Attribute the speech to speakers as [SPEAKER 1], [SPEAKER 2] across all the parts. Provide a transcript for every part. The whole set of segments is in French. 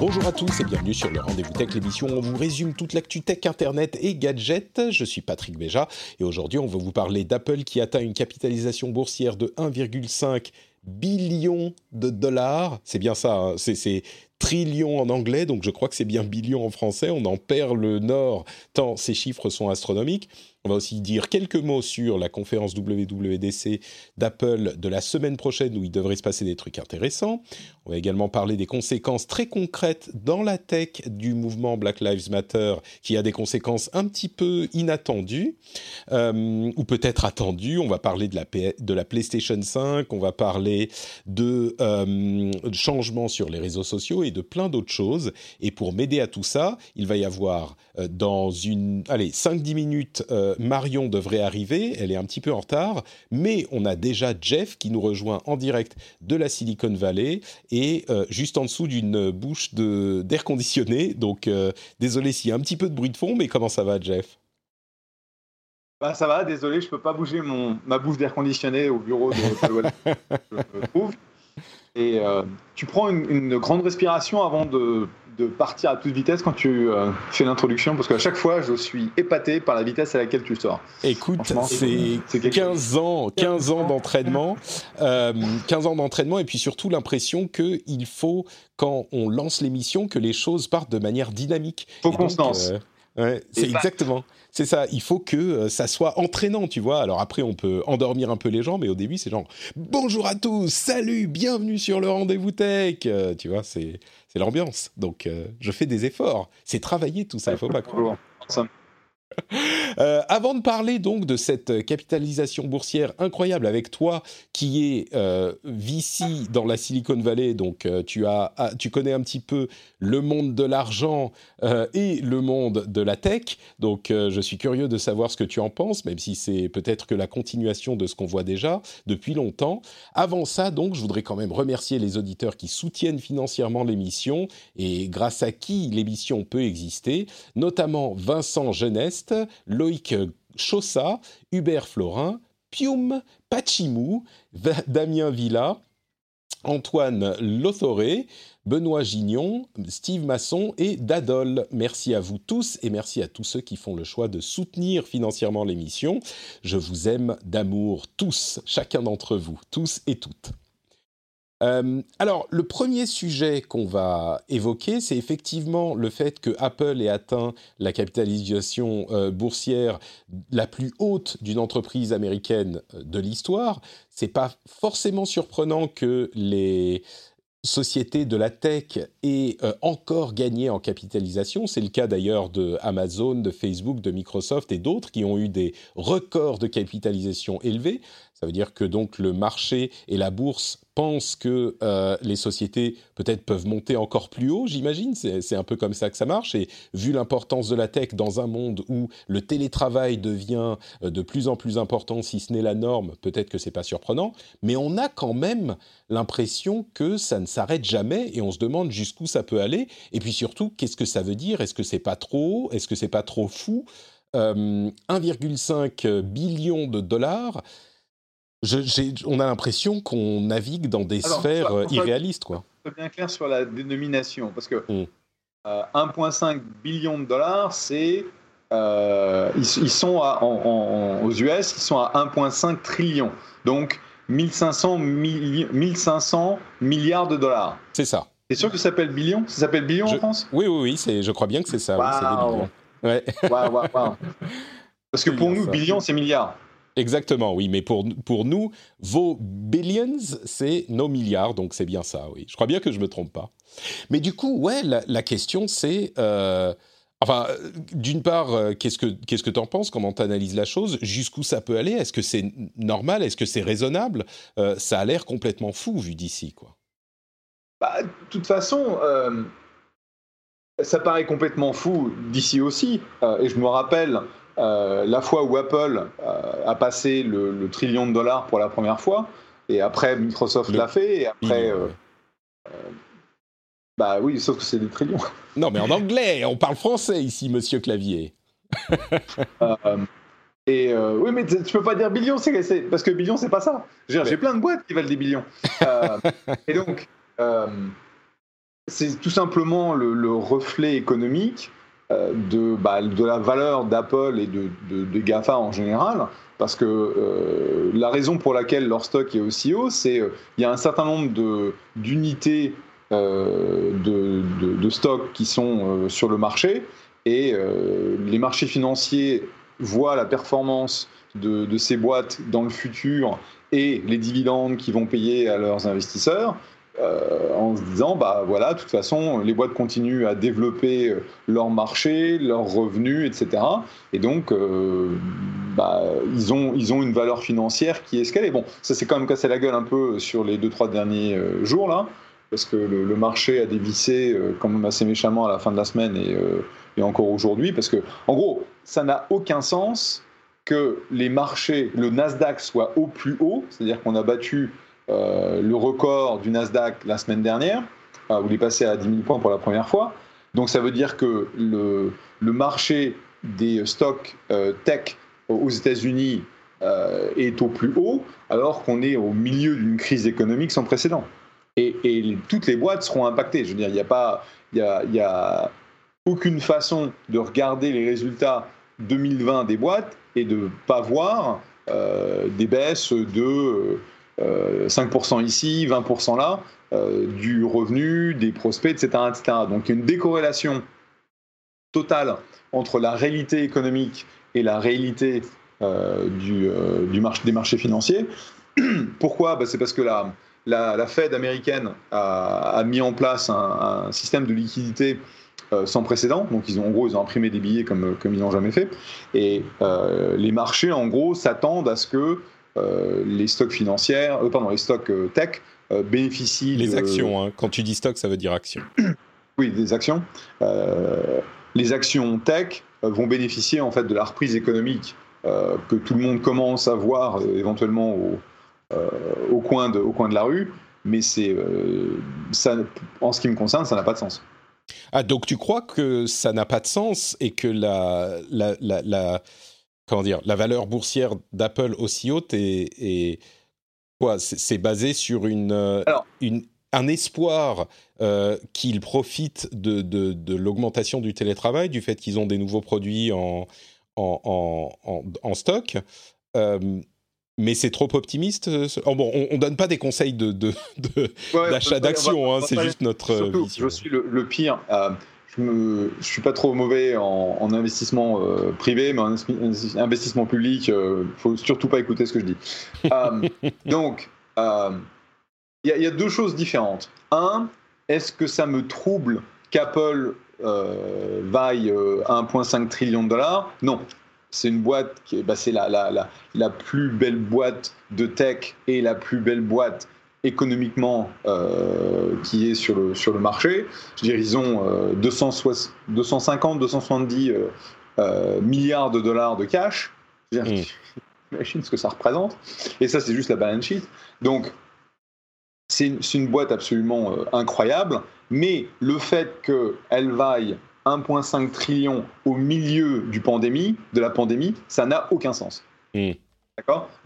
[SPEAKER 1] Bonjour à tous et bienvenue sur le Rendez-vous Tech, l'émission où on vous résume toute l'actu tech, internet et gadgets. Je suis Patrick Béja et aujourd'hui on va vous parler d'Apple qui atteint une capitalisation boursière de 1,5 billion de dollars. C'est bien ça, hein. c'est trillion en anglais, donc je crois que c'est bien billion en français. On en perd le nord tant ces chiffres sont astronomiques. On va aussi dire quelques mots sur la conférence WWDC d'Apple de la semaine prochaine où il devrait se passer des trucs intéressants. On va également parler des conséquences très concrètes dans la tech du mouvement Black Lives Matter qui a des conséquences un petit peu inattendues euh, ou peut-être attendues. On va parler de la, de la PlayStation 5, on va parler de euh, changements sur les réseaux sociaux et de plein d'autres choses. Et pour m'aider à tout ça, il va y avoir euh, dans une, allez, 5-10 minutes, euh, Marion devrait arriver. Elle est un petit peu en retard, mais on a déjà Jeff qui nous rejoint en direct de la Silicon Valley et euh, juste en dessous d'une bouche de- d'air conditionné. Donc, euh, désolé s'il y a un petit peu de bruit de fond, mais comment ça va, Jeff?
[SPEAKER 2] Bah ça va, désolé, je peux pas bouger mon, ma bouche d'air conditionné au bureau de Palo Alto, je me trouve. Et tu prends une, une grande respiration avant de, de partir à toute vitesse quand tu euh, fais l'introduction, parce qu'à chaque fois, je suis épaté par la vitesse à laquelle tu sors.
[SPEAKER 1] Écoute, c'est
[SPEAKER 2] c'est quelque
[SPEAKER 1] 15 ans, 15 ans d'entraînement, euh, 15 ans d'entraînement, et puis surtout l'impression que il faut, quand on lance l'émission, que les choses partent de manière dynamique.
[SPEAKER 2] Faut
[SPEAKER 1] euh, ouais, c'est
[SPEAKER 2] Exact.
[SPEAKER 1] exactement. C'est ça. Il faut que euh, ça soit entraînant, tu vois. Alors après, on peut endormir un peu les gens, mais au début, c'est genre bonjour à tous, salut, bienvenue sur le rendez-vous tech. Euh, tu vois, c'est c'est l'ambiance. Donc, euh, je fais des efforts. C'est travailler tout ça. Il faut pas croire. Euh, avant de parler donc de cette capitalisation boursière incroyable avec toi qui est euh, dans la Silicon Valley, donc euh, tu as, ah, tu connais un petit peu le monde de l'argent euh, et le monde de la tech, donc je suis curieux de savoir ce que tu en penses, même si c'est peut-être que la continuation de ce qu'on voit déjà depuis longtemps. Avant ça, donc, je voudrais quand même remercier les auditeurs qui soutiennent financièrement l'émission et grâce à qui l'émission peut exister, notamment Vincent Loïc Chaussat, Hubert Florin, Pium, Pachimou, Damien Villa, Antoine Lothoré, Benoît Gignon, Steve Masson et Dadol. Merci à vous tous et merci à tous ceux qui font le choix de soutenir financièrement l'émission. Je vous aime d'amour tous, chacun d'entre vous, tous et toutes. Euh, alors, le premier sujet qu'on va évoquer, c'est effectivement le fait que Apple ait atteint la capitalisation euh, boursière la plus haute d'une entreprise américaine euh, de l'histoire. C'est pas forcément surprenant que les sociétés de la tech aient encore gagné en capitalisation. C'est le cas d'ailleurs de Amazon, de Facebook, de Microsoft et d'autres qui ont eu des records de capitalisation élevés. Ça veut dire que donc le marché et la bourse pensent que euh, les sociétés peut-être peuvent monter encore plus haut, j'imagine. C'est un peu comme ça que ça marche. Et vu l'importance de la tech dans un monde où le télétravail devient euh, de plus en plus important, si ce n'est la norme, peut-être que c'est pas surprenant. Mais on a quand même l'impression que ça ne s'arrête jamais et on se demande jusqu'où ça peut aller. Et puis surtout, qu'est-ce que ça veut dire? Est-ce que c'est pas trop haut? Est-ce que c'est pas trop fou? Euh, 1,5 billion de dollars. Je- on a l'impression qu'on navigue dans des
[SPEAKER 2] Alors,
[SPEAKER 1] sphères
[SPEAKER 2] soit-
[SPEAKER 1] euh,
[SPEAKER 2] soit-
[SPEAKER 1] irréalistes, quoi.
[SPEAKER 2] Sois bien clair sur la dénomination, parce que
[SPEAKER 1] Mm.
[SPEAKER 2] euh, 1,5 billion de dollars, c'est euh, ils, ils sont à- en- en- aux US, ils sont à 1,5 trillion, donc 1500, milli- 1500 milliards de dollars.
[SPEAKER 1] C'est ça.
[SPEAKER 2] C'est sûr que ça s'appelle billion? Ça s'appelle billion
[SPEAKER 1] Je-
[SPEAKER 2] en France?
[SPEAKER 1] Oui, oui, oui. Je crois bien que c'est ça. oui, c'est des. Ouais.
[SPEAKER 2] Waouh. Parce que pour nous,
[SPEAKER 1] ça.
[SPEAKER 2] billion, c'est milliard.
[SPEAKER 1] Exactement, oui. Mais pour, pour nous, vos billions, c'est nos milliards, donc c'est bien ça, oui. Je crois bien que je me trompe pas. Mais du coup, ouais, la, question c'est euh, Enfin, d'une part, qu'est-ce que qu'est-ce que t'en penses Comment t'analyses la chose Jusqu'où ça peut aller Est-ce que c'est normal Est-ce que c'est raisonnable Ça a l'air complètement fou vu d'ici, quoi.
[SPEAKER 2] Bah, de toute façon, ça paraît complètement fou d'ici aussi. et je me rappelle la fois où Apple a passé le, trillion de dollars pour la première fois, et après Microsoft l'a fait, et après. Bah oui, sauf que c'est des trillions.
[SPEAKER 1] Non, mais en anglais, on parle français ici, monsieur Clavier.
[SPEAKER 2] Euh, et euh, oui, mais tu peux pas dire billion, c'est parce que billion, c'est pas ça. J'ai plein de boîtes qui valent des billions. Euh, et donc, c'est tout simplement le, reflet économique de, bah, de la valeur d'Apple et de, de, GAFA en général. Parce que la raison pour laquelle leur stock est aussi haut, c'est qu'il y a un certain nombre d'unités euh, de, de, stocks qui sont euh, sur le marché et euh, les marchés financiers voient la performance de, ces boîtes dans le futur et les dividendes qu'ils vont payer à leurs investisseurs. En se disant, bah voilà, de toute façon, les boîtes continuent à développer leur marché, leurs revenus, etc. Et donc, bah, ils, ont, ils ont une valeur financière qui est escalée. Bon, ça s'est quand même cassé la gueule un peu sur les deux, trois derniers jours, là parce que le, marché a dévissé euh, quand même assez méchamment à la fin de la semaine et, euh, encore aujourd'hui, parce que, en gros, ça n'a aucun sens que les marchés, le Nasdaq soit au plus haut, c'est-à-dire qu'on a battu euh, le record du Nasdaq la semaine dernière, où il est passé à 10 000 points pour la première fois. Donc ça veut dire que le, le marché des stocks tech aux États-Unis est au plus haut, alors qu'on est au milieu d'une crise économique sans précédent et, toutes les boîtes seront impactées. Je veux dire, il n'y a pas, il y a, aucune façon de regarder les résultats 2020 des boîtes et de pas voir euh, des baisses de 5% euh, ici, 20% là, euh, du revenu, des prospects, etc., etc. Donc il y a une décorrélation totale entre la réalité économique et la réalité du, du des marchés financiers. Pourquoi? Bah, C'est parce que la, la, Fed américaine a, mis en place un, système de liquidité euh, sans précédent. Donc, ils ont, en gros, ils ont imprimé des billets comme, comme ils n'ont jamais fait. Et euh, les marchés, en gros, s'attendent à ce que euh, les stocks financiers, pardon, les stocks tech bénéficient.
[SPEAKER 1] Les actions, hein. quand tu dis stock, ça veut dire actions.
[SPEAKER 2] oui, des actions. les actions tech vont bénéficier en fait de la reprise économique que tout le monde commence à voir éventuellement au, euh, au, coin de, au coin de la rue, mais c'est, euh, ça, en ce qui me concerne, ça n'a pas de sens.
[SPEAKER 1] Ah, donc tu crois que ça n'a pas de sens et que la, la, la, comment dire, la valeur boursière d'Apple aussi haute est, quoi C'est basé sur une, euh, une, un espoir euh, qu'ils profitent de, de, de l'augmentation du télétravail, du fait qu'ils ont des nouveaux produits en, en, en, en stock. Euh, mais c'est trop optimiste. Oh, bon, on, ne donne pas des conseils de, d'achat d'actions, hein, c'est juste notre
[SPEAKER 2] surtout, Je suis le, pire. Euh, je ne suis pas trop mauvais en, investissement euh, privé, mais en investissement public, il ne faut surtout pas écouter ce que je dis. donc, il y, a deux choses différentes. Un, est-ce que ça me trouble qu'Apple vaille 1,5 trillion de dollars? Non, c'est une boîte qui est, bah, c'est la, la, la, plus belle boîte de tech et la plus belle boîte économiquement euh, qui est sur le, sur le marché. Je dirais, ils ont 250, 270 euh, euh, milliards de dollars de cash. Mmh. Imagine ce que ça représente. Et ça, c'est juste la balance sheet. Donc, c'est une, une, boîte absolument incroyable. Mais le fait qu'elle vaille 1,5 trillion au milieu du pandémie, de la pandémie, ça n'a aucun sens. Hmm.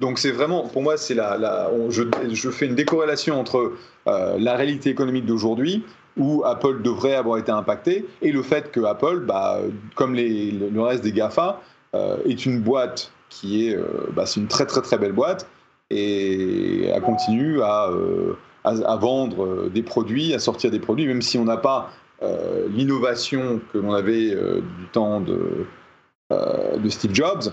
[SPEAKER 2] Donc c'est vraiment, pour moi, c'est la, je, fais une décorrélation entre euh, la réalité économique d'aujourd'hui, où Apple devrait avoir été impacté, et le fait que Apple, bah, comme le reste des GAFA, euh, est une boîte qui est, euh, bah, c'est une très très très belle boîte, et elle continue à, vendre des produits, à sortir des produits, même si on n'a pas l'innovation que l'on avait du temps de Steve Jobs,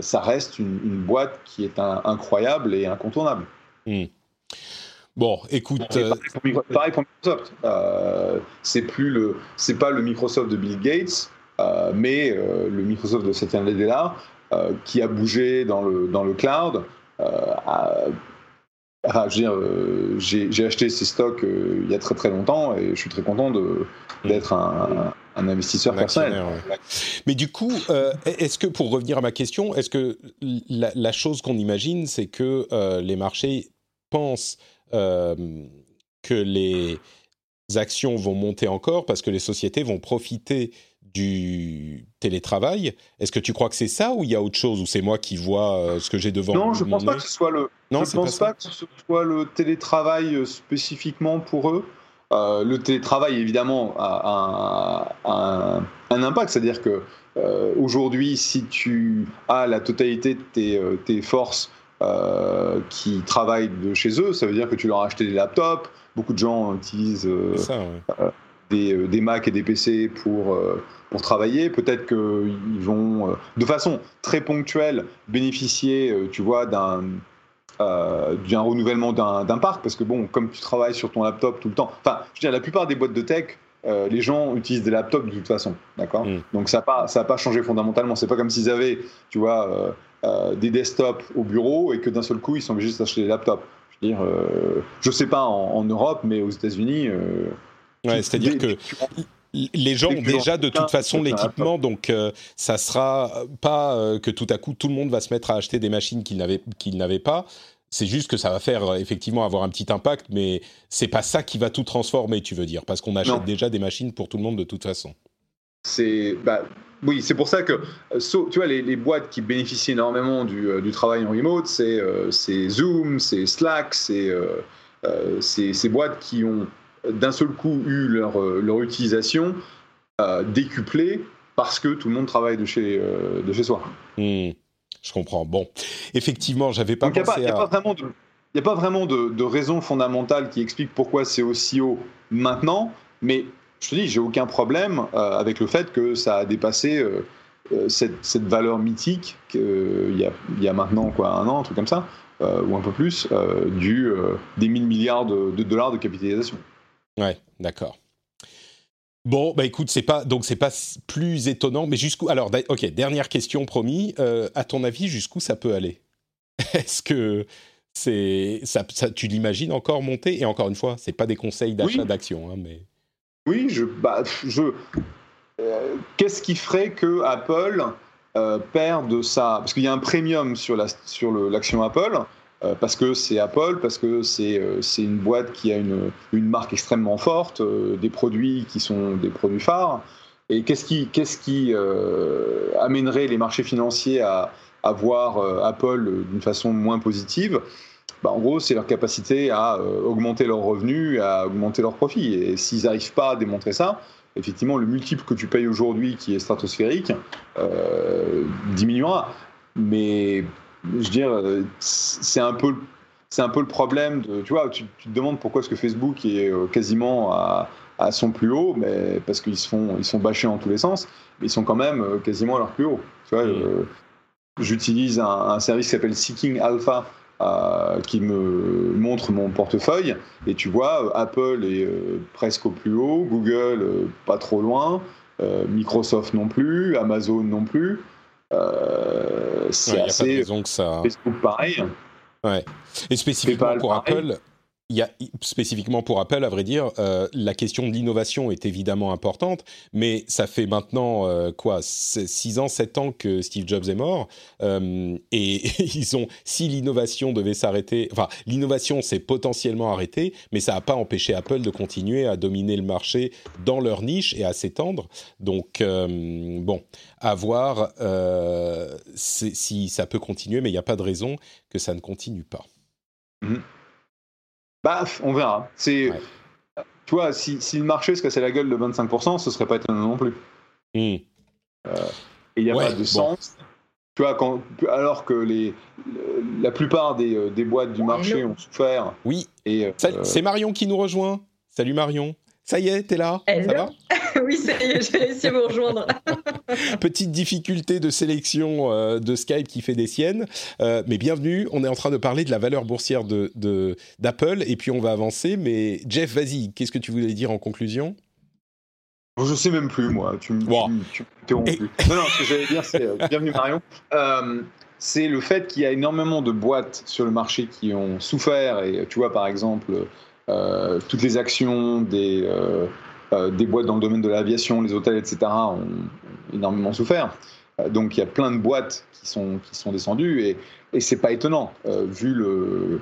[SPEAKER 2] ça reste une, boîte qui est incroyable et incontournable.
[SPEAKER 1] Hmm. Bon, écoute.
[SPEAKER 2] Pareil pour, Microsoft. c'est plus le, c'est pas le Microsoft de Bill Gates, mais le Microsoft de cette année-là, qui a bougé dans le, dans le cloud, euh, j'ai acheté ces stocks euh, il y a très très longtemps et je suis très content mm. d'être un, investisseur personnel.
[SPEAKER 1] Mais du coup, euh, est-ce que, pour revenir à ma question, est-ce que la, chose qu'on imagine, c'est que les marchés pensent que les actions vont monter encore parce que les sociétés vont profiter du télétravail? Est-ce que tu crois que c'est ça ou il y a autre chose ou c'est moi qui vois euh, ce que j'ai devant
[SPEAKER 2] Non, je ne pense pas que ce soit le. Non, je pense pas, que ce soit le télétravail euh, spécifiquement pour eux. Euh, le télétravail évidemment a, un, impact, c'est-à-dire que aujourd'hui, si tu as la totalité de tes, forces qui travaillent de chez eux, ça veut dire que tu leur as acheté des laptops. Beaucoup de gens utilisent ça, des, des, Mac et des PC pour pour travailler. Peut-être qu'ils vont, euh, de façon très ponctuelle, bénéficier, euh, tu vois, d'un euh, d'un renouvellement d'un parc, parce que bon, comme tu travailles sur ton laptop tout le temps, enfin, je veux dire, la plupart des boîtes de tech, les gens utilisent des laptops de toute façon, d'accord mm. Donc ça n'a pas, ça pas changé fondamentalement. C'est pas comme s'ils avaient, tu vois, des desktops au bureau et que d'un seul coup ils sont obligés d'acheter des laptops. Je veux dire, je sais pas en, en Europe, mais aux États-Unis.
[SPEAKER 1] ouais, c'est-à-dire que les gens ont déjà de toute façon l'équipement, donc euh, ça sera pas euh, que tout à coup tout le monde va se mettre à acheter des machines qu'ils n'avaient pas. C'est juste que ça va faire euh, effectivement avoir un petit impact, mais c'est pas ça qui va tout transformer, tu veux dire, parce qu'on achète déjà des machines pour tout le monde de toute façon.
[SPEAKER 2] C'est bah, oui, c'est pour ça que tu vois les, boîtes qui bénéficient énormément du, travail en remote, c'est Zoom, c'est Slack, c'est ces boîtes qui ont d'un seul coup eu leur, euh, leur utilisation euh, décuplée parce que tout le monde travaille de chez, euh, de chez soi.
[SPEAKER 1] Hmm, je comprends. Bon, effectivement, j'avais pas
[SPEAKER 2] pensé Il n'y a, pas vraiment de... Il n'y a pas vraiment de, de, raison fondamentale qui explique pourquoi c'est aussi haut maintenant, mais je te dis, j'ai aucun problème avec le fait que ça a dépassé cette, cette, valeur mythique qu'il y, a, il y a maintenant quoi, un an, un truc comme ça, ou un peu plus, du, des 1000 milliards de, de dollars de capitalisation.
[SPEAKER 1] Ouais, d'accord. Bon, bah écoute, c'est pas donc c'est pas plus étonnant, mais jusqu'où Alors, ok, dernière question promis. Euh, à ton avis, jusqu'où ça peut aller? Est-ce que c'est ça, tu l'imagines encore monter? Et encore une fois, c'est pas des conseils d'achat d'actions, hein, mais
[SPEAKER 2] oui, je, bah, je euh, qu'est-ce qui ferait que Apple euh, perde ça Parce qu'il y a un premium sur la sur l'action Apple. Euh, parce que c'est Apple, parce que c'est euh, une boîte qui a une, une marque extrêmement forte, euh, des produits qui sont des produits phares. Et qu'est-ce qui, qu'est-ce qui amènerait les marchés financiers à, à voir Apple d'une façon moins positive? Bah, en gros, c'est leur capacité à augmenter leurs revenus, à augmenter leurs profits. Et s'ils n'arrivent pas à démontrer ça, effectivement, le multiple que tu payes aujourd'hui, qui est stratosphérique, diminuera. Mais je veux dire, euh, c'est un peu c'est un peu le problème de, tu vois, tu, te demandes pourquoi est-ce que Facebook est euh, quasiment à, à, son plus haut, mais parce qu'ils se font, ils sont bâchés en tous les sens, mais ils sont quand même euh, quasiment à leur plus haut. Tu vois, j'utilise un, service qui s'appelle Seeking Alpha. qui me montre mon portefeuille et tu vois Apple est presque au plus haut, Google pas trop loin, Microsoft non plus, Amazon non plus.
[SPEAKER 1] Euh, c'est assez. raison que ça...
[SPEAKER 2] Facebook pareil.
[SPEAKER 1] Ouais. Et spécifiquement pour Apple, spécifiquement pour Apple, à vrai dire, euh, la question de l'innovation est évidemment importante, mais ça fait maintenant euh, quoi, 6 ans, 7 ans que Steve Jobs est mort, euh, et ils ont, si l'innovation devait s'arrêter, enfin, l'innovation s'est potentiellement arrêtée, mais ça n'a pas empêché Apple de continuer à dominer le marché dans leur niche et à s'étendre. Donc, bon, à voir si ça peut continuer, mais il n'y a pas de raison que ça ne continue pas.
[SPEAKER 2] Mm-hmm. Bah, on verra. C'est, tu vois, si, si, le marché se cassait la gueule de 25%, ce serait pas étonnant non plus. Hmm. Euh, et il n'y a pas de sens. Tu vois, quand, alors que les, la plupart des, euh, des boîtes du marché ont souffert.
[SPEAKER 1] Oui. Et euh, c'est Marion qui nous rejoint. Salut Marion. Ça y est, t'es là?
[SPEAKER 3] Ça va? Oui, ça y est, j'ai réussi à vous rejoindre.
[SPEAKER 1] Petite difficulté de sélection euh, de Skype qui fait des siennes. Euh, mais bienvenue, on est en train de parler de la valeur boursière d'Apple de, d'Apple et puis on va avancer. Mais Jeff, vas-y, qu'est-ce que tu voulais dire en conclusion?
[SPEAKER 2] Je sais même plus, moi. Tu me
[SPEAKER 1] Wow. Et-.
[SPEAKER 2] Non, non, ce que j'allais dire, c'est. euh, bienvenue Marion. Euh, c'est le fait qu'il y a énormément de boîtes sur le marché qui ont souffert. Et tu vois, par exemple, euh, toutes les actions des, euh, euh, des boîtes dans le domaine de l'aviation, les hôtels, etc., ont énormément souffert. Euh, donc il y a plein de boîtes qui sont, qui sont descendues. Et, et c'est pas étonnant, euh, vu le.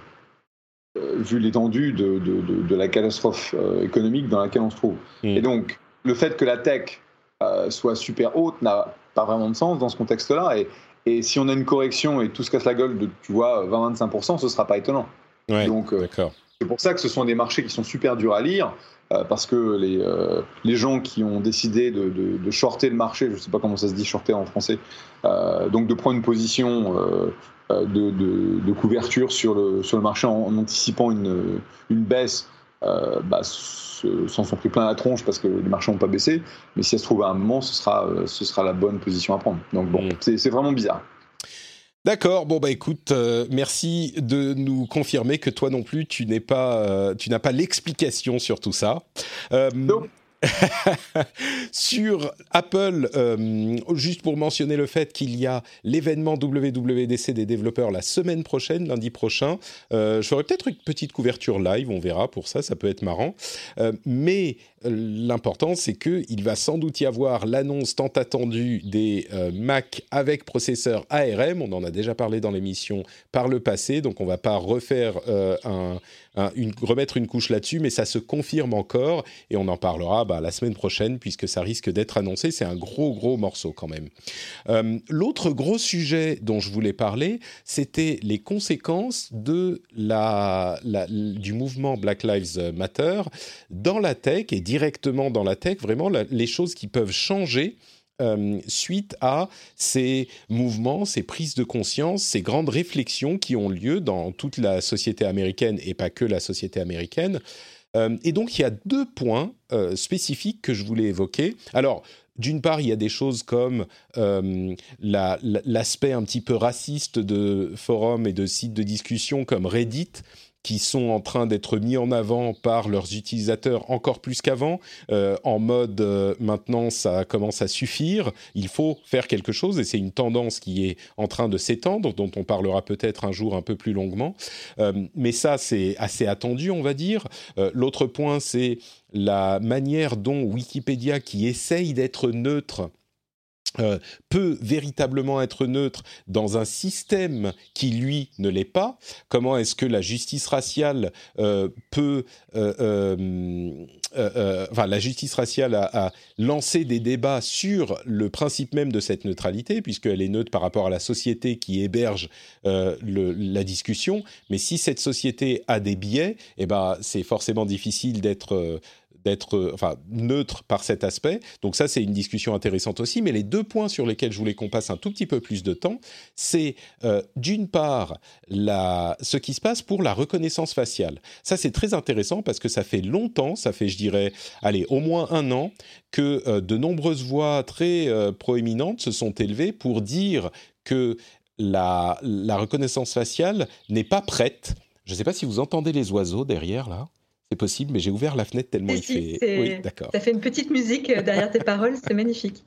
[SPEAKER 2] euh, vu l'étendue de, de, de- de la catastrophe euh, économique dans laquelle on se trouve.
[SPEAKER 1] Mm.
[SPEAKER 2] Et donc, le fait que la tech euh, soit super haute n'a pas vraiment de sens dans ce contexte-là. Et, et si on a une correction et tout se casse la gueule de, tu vois, 20-25%, ce sera pas étonnant.
[SPEAKER 1] Ouais,
[SPEAKER 2] Donc, euh,
[SPEAKER 1] d'accord.
[SPEAKER 2] C'est pour ça que ce sont des marchés qui sont super durs à lire, euh, parce que les, euh, les gens qui ont décidé de, de, de shorter le marché, je ne sais pas comment ça se dit shorter en français, euh, donc de prendre une position de, de, couverture sur le, sur le marché en, en anticipant une, une baisse, bah, se- s'en sont pris plein la tronche parce que les marchés n'ont pas baissé. Mais si ça se trouve à un moment, ce sera, ce sera la bonne position à prendre. Donc bon,
[SPEAKER 1] Mm.
[SPEAKER 2] c'est c'est vraiment bizarre.
[SPEAKER 1] D'accord. Bon bah écoute, euh, merci de nous confirmer que toi non plus tu n'es pas, euh, tu n'as pas l'explication sur tout ça. Euh,
[SPEAKER 2] Non.
[SPEAKER 1] sur Apple, juste pour mentionner le fait qu'il y a l'événement WWDC des développeurs la semaine prochaine, lundi prochain. Je ferai peut-être une petite couverture live, on verra pour ça, ça peut être marrant. Mais l'important, c'est que il va sans doute y avoir l'annonce tant attendue des euh, Mac avec processeur ARM. On en a déjà parlé dans l'émission par le passé, donc on va pas refaire euh, un, un- une, remettre une couche là-dessus, mais ça se confirme encore et on en parlera bah, la semaine prochaine puisque ça risque d'être annoncé. C'est un gros gros morceau quand même. Euh, L'autre gros sujet dont je voulais parler, c'était les conséquences du mouvement Black Lives Matter dans la tech et directement dans la tech, vraiment les choses qui peuvent changer. euh, suite à ces mouvements, ces prises de conscience, ces grandes réflexions qui ont lieu dans toute la société américaine et pas que la société américaine. Euh, et donc, il y a deux points euh, spécifiques que je voulais évoquer. Alors, d'une part, il y a des choses comme la- la- l'aspect un petit peu raciste de forums et de sites de discussion comme Reddit, qui sont en train d'être mis en avant par leurs utilisateurs encore plus qu'avant, euh, en mode euh, maintenant ça commence à suffire, il faut faire quelque chose et c'est une tendance qui est en train de s'étendre, dont on parlera peut-être un jour un peu plus longuement. Euh, mais ça c'est assez attendu, on va dire. L'autre point c'est la manière dont Wikipédia, qui essaye d'être neutre, euh, peut véritablement être neutre dans un système qui, lui, ne l'est pas Comment est-ce que la justice raciale euh, peut... euh, euh, enfin, la justice raciale a, lancé des débats sur le principe même de cette neutralité, puisqu'elle est neutre par rapport à la société qui héberge la discussion. Mais si cette société a des biais, eh ben, c'est forcément difficile d'être... d'être euh, enfin neutre par cet aspect. Donc ça c'est une discussion intéressante aussi. Mais les deux points sur lesquels je voulais qu'on passe un tout petit peu plus de temps, c'est euh, d'une part la, ce qui se passe pour la reconnaissance faciale. Ça c'est très intéressant parce que ça fait longtemps, ça fait je dirais allez au moins un an que euh, de nombreuses voix très proéminentes se sont élevées pour dire que la, la reconnaissance faciale n'est pas prête. Je ne sais pas si vous entendez les oiseaux derrière là. C'est possible, mais j'ai ouvert la fenêtre tellement il
[SPEAKER 3] si,
[SPEAKER 1] fait. Oui, d'accord.
[SPEAKER 3] Ça fait une petite musique euh, derrière tes paroles, c'est magnifique.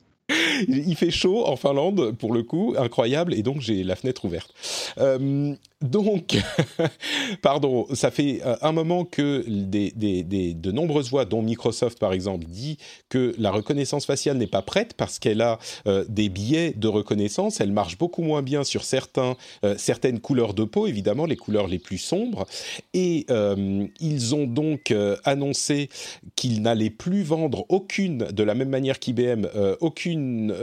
[SPEAKER 1] Il fait chaud en Finlande pour le coup, incroyable, et donc j'ai la fenêtre ouverte. Euh, donc, pardon, ça fait euh, un moment que des, des- des- de nombreuses voix, dont Microsoft par exemple, dit que la reconnaissance faciale n'est pas prête parce qu'elle a euh, des biais de reconnaissance. Elle marche beaucoup moins bien sur certains, euh, certaines couleurs de peau, évidemment les couleurs les plus sombres. Et ils ont donc annoncé qu'ils n'allaient plus vendre aucune, de la même manière qu'IBM, aucune,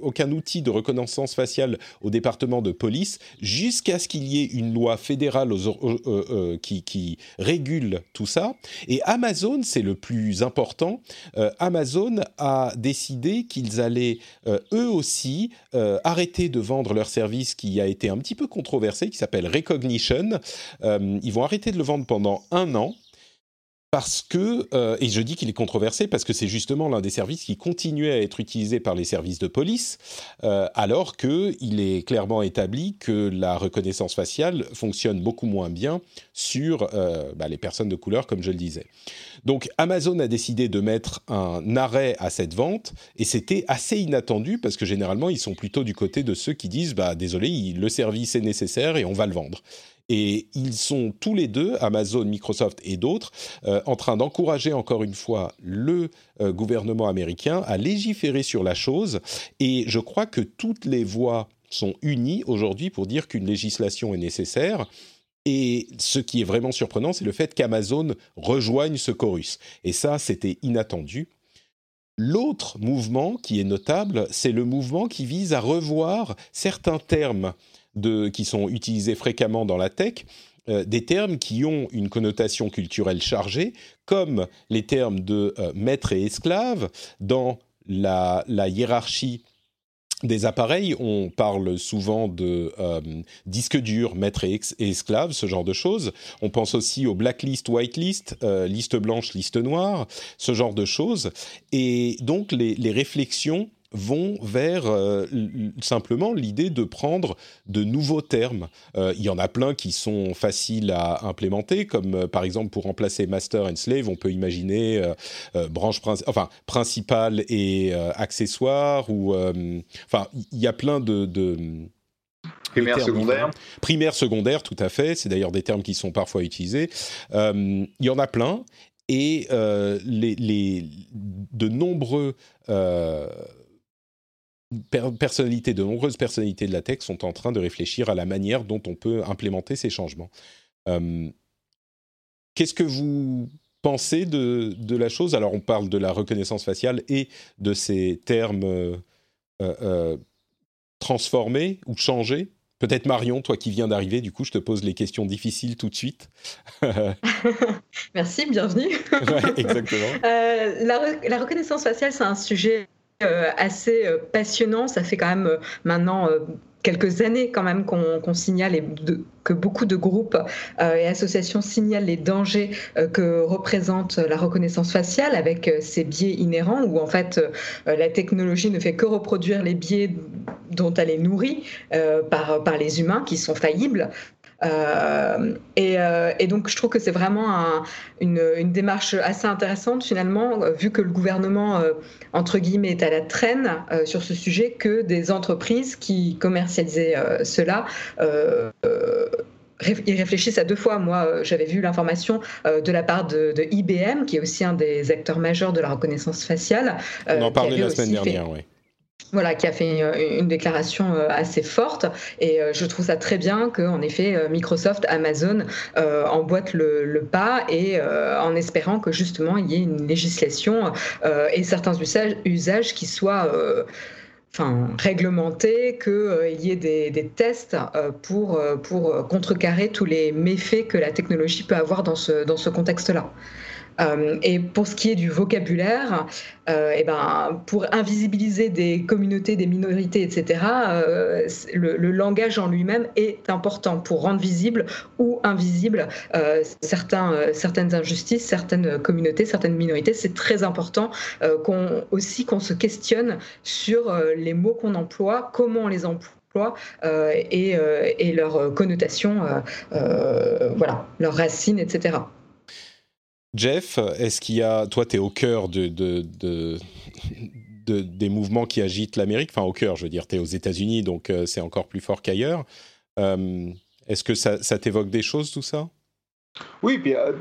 [SPEAKER 1] aucun outil de reconnaissance faciale au département de police jusqu'à ce qu'il y ait une loi fédérale aux- euh, euh, qui, régule tout ça. Et Amazon, c'est le plus important, euh, Amazon a décidé qu'ils allaient euh, eux aussi euh, arrêter de vendre leur service qui a été un petit peu controversé, qui s'appelle Recognition. Euh, ils vont arrêter de le vendre pendant un an. Parce que, euh, et je dis qu'il est controversé parce que c'est justement l'un des services qui continuait à être utilisé par les services de police, euh, alors qu'il est clairement établi que la reconnaissance faciale fonctionne beaucoup moins bien sur euh, bah, les personnes de couleur, comme je le disais. Donc Amazon a décidé de mettre un arrêt à cette vente, et c'était assez inattendu parce que généralement ils sont plutôt du côté de ceux qui disent, bah désolé, le service est nécessaire et on va le vendre. Et ils sont tous les deux, Amazon, Microsoft et d'autres, euh, en train d'encourager encore une fois le euh, gouvernement américain à légiférer sur la chose. Et je crois que toutes les voix sont unies aujourd'hui pour dire qu'une législation est nécessaire. Et ce qui est vraiment surprenant, c'est le fait qu'Amazon rejoigne ce chorus. Et ça, c'était inattendu. L'autre mouvement qui est notable, c'est le mouvement qui vise à revoir certains termes qui sont utilisés fréquemment dans la tech, euh, des termes qui ont une connotation culturelle chargée, comme les termes de euh, maître et esclave. Dans la, hiérarchie des appareils, on parle souvent de euh, disque dur, maître et, esclave, ce genre de choses. On pense aussi au blacklist, whitelist, liste blanche, liste noire, ce genre de choses. Et donc les réflexions vont vers euh, simplement l'idée de prendre de nouveaux termes. Euh, il y en a plein qui sont faciles à implémenter, comme euh, par exemple pour remplacer master and slave, on peut imaginer branche enfin principale et accessoire ou enfin il y a plein de, de
[SPEAKER 2] Primaire, secondaire.
[SPEAKER 1] Primaire, secondaire, tout à fait. C'est d'ailleurs des termes qui sont parfois utilisés. il y en a plein. Et les, les, de nombreux personnalités, de nombreuses personnalités de la tech sont en train de réfléchir à la manière dont on peut implémenter ces changements. Euh, qu'est-ce que vous pensez de, de, la chose? Alors, on parle de la reconnaissance faciale et de ces termes euh, euh, transformés ou changés. Peut-être Marion, toi qui viens d'arriver, du coup, je te pose les questions difficiles tout de suite.
[SPEAKER 3] Merci, bienvenue.
[SPEAKER 1] exactement.
[SPEAKER 3] la, la, reconnaissance faciale, c'est un sujet assez euh, passionnant. Ça fait quand même euh, maintenant quelques années quand même qu'on signale et que beaucoup de groupes et associations signalent les dangers que représente la reconnaissance faciale avec ses biais inhérents où en fait la technologie ne fait que reproduire les biais dont elle est nourrie par, par les humains qui sont faillibles. Euh, euh, et, donc, je trouve que c'est vraiment une, démarche assez intéressante, finalement, euh, vu que le gouvernement, entre guillemets, est à la traîne sur ce sujet, que des entreprises qui commercialisaient cela ils réfléchissent à deux fois. Moi, j'avais vu l'information de la part de, IBM, qui est aussi un des acteurs majeurs de la reconnaissance faciale.
[SPEAKER 1] On en parlait la semaine dernière, oui
[SPEAKER 3] voilà, qui a fait une, déclaration euh, assez forte. Et euh, je trouve ça très bien qu'en effet, euh, Microsoft, Amazon emboîtent le, pas et en espérant que justement il y ait une législation et certains usages, qui soient enfin, réglementés, qu'il y ait des, tests pour, pour contrecarrer tous les méfaits que la technologie peut avoir dans ce, dans ce contexte-là. Euh, et pour ce qui est du vocabulaire, euh, eh ben, pour invisibiliser des communautés, des minorités, etc., euh, le, langage en lui-même est important pour rendre visible ou invisible certains, certaines injustices, certaines communautés, certaines minorités. C'est très important qu'on, aussi qu'on se questionne sur les mots qu'on emploie, comment on les emploie. et, et leurs connotations, voilà, leurs racines, etc.
[SPEAKER 1] Jeff, est-ce qu'il y a, toi, tu es au cœur de, des mouvements qui agitent l'Amérique, enfin au cœur, je veux dire, tu es aux États-Unis, donc euh, c'est encore plus fort qu'ailleurs. Euh, est-ce que ça, t'évoque des choses, tout ça?
[SPEAKER 2] Oui, puis euh,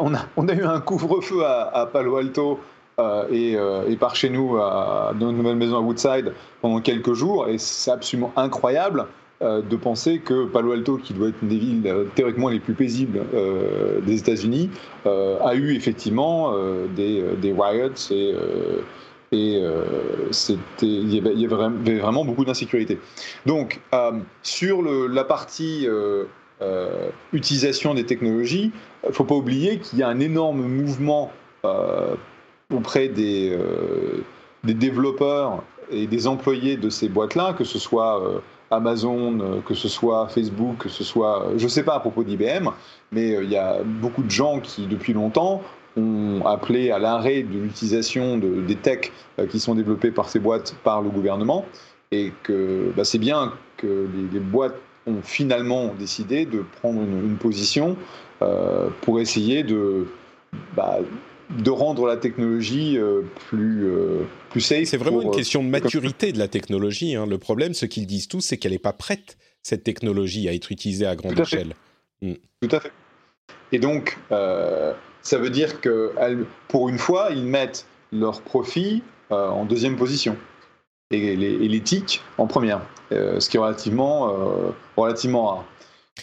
[SPEAKER 2] on, a, on, a, eu un couvre-feu à, Palo Alto et, par chez nous, dans notre nouvelle maison à Woodside, pendant quelques jours, et c'est absolument incroyable. Euh, de penser que Palo Alto, qui doit être une des villes euh, théoriquement les plus paisibles euh, des États-Unis, a eu effectivement des, des, riots et, il y, avait, vraiment beaucoup d'insécurité. Donc, sur la partie utilisation des technologies, il faut pas oublier qu'il y a un énorme mouvement auprès des, des développeurs et des employés de ces boîtes-là, que ce soit Amazon, que ce soit Facebook, que ce soit, je ne sais pas à propos d'IBM, mais il y a beaucoup de gens qui, depuis longtemps, ont appelé à l'arrêt de l'utilisation de, des techs qui sont développés par ces boîtes par le gouvernement, et que bah, c'est bien que les, boîtes ont finalement décidé de prendre une, position pour essayer de, bah, de rendre la technologie euh, plus, euh, plus safe.
[SPEAKER 1] C'est vraiment une euh, question de maturité de la technologie. Hein. Le problème, ce qu'ils disent tous, c'est qu'elle n'est pas prête, cette technologie, à être utilisée à grande échelle.
[SPEAKER 2] Mm. Tout à fait. Et donc, ça veut dire que pour une fois, ils mettent leur profit en deuxième position et l'éthique en première, ce qui est relativement, relativement rare.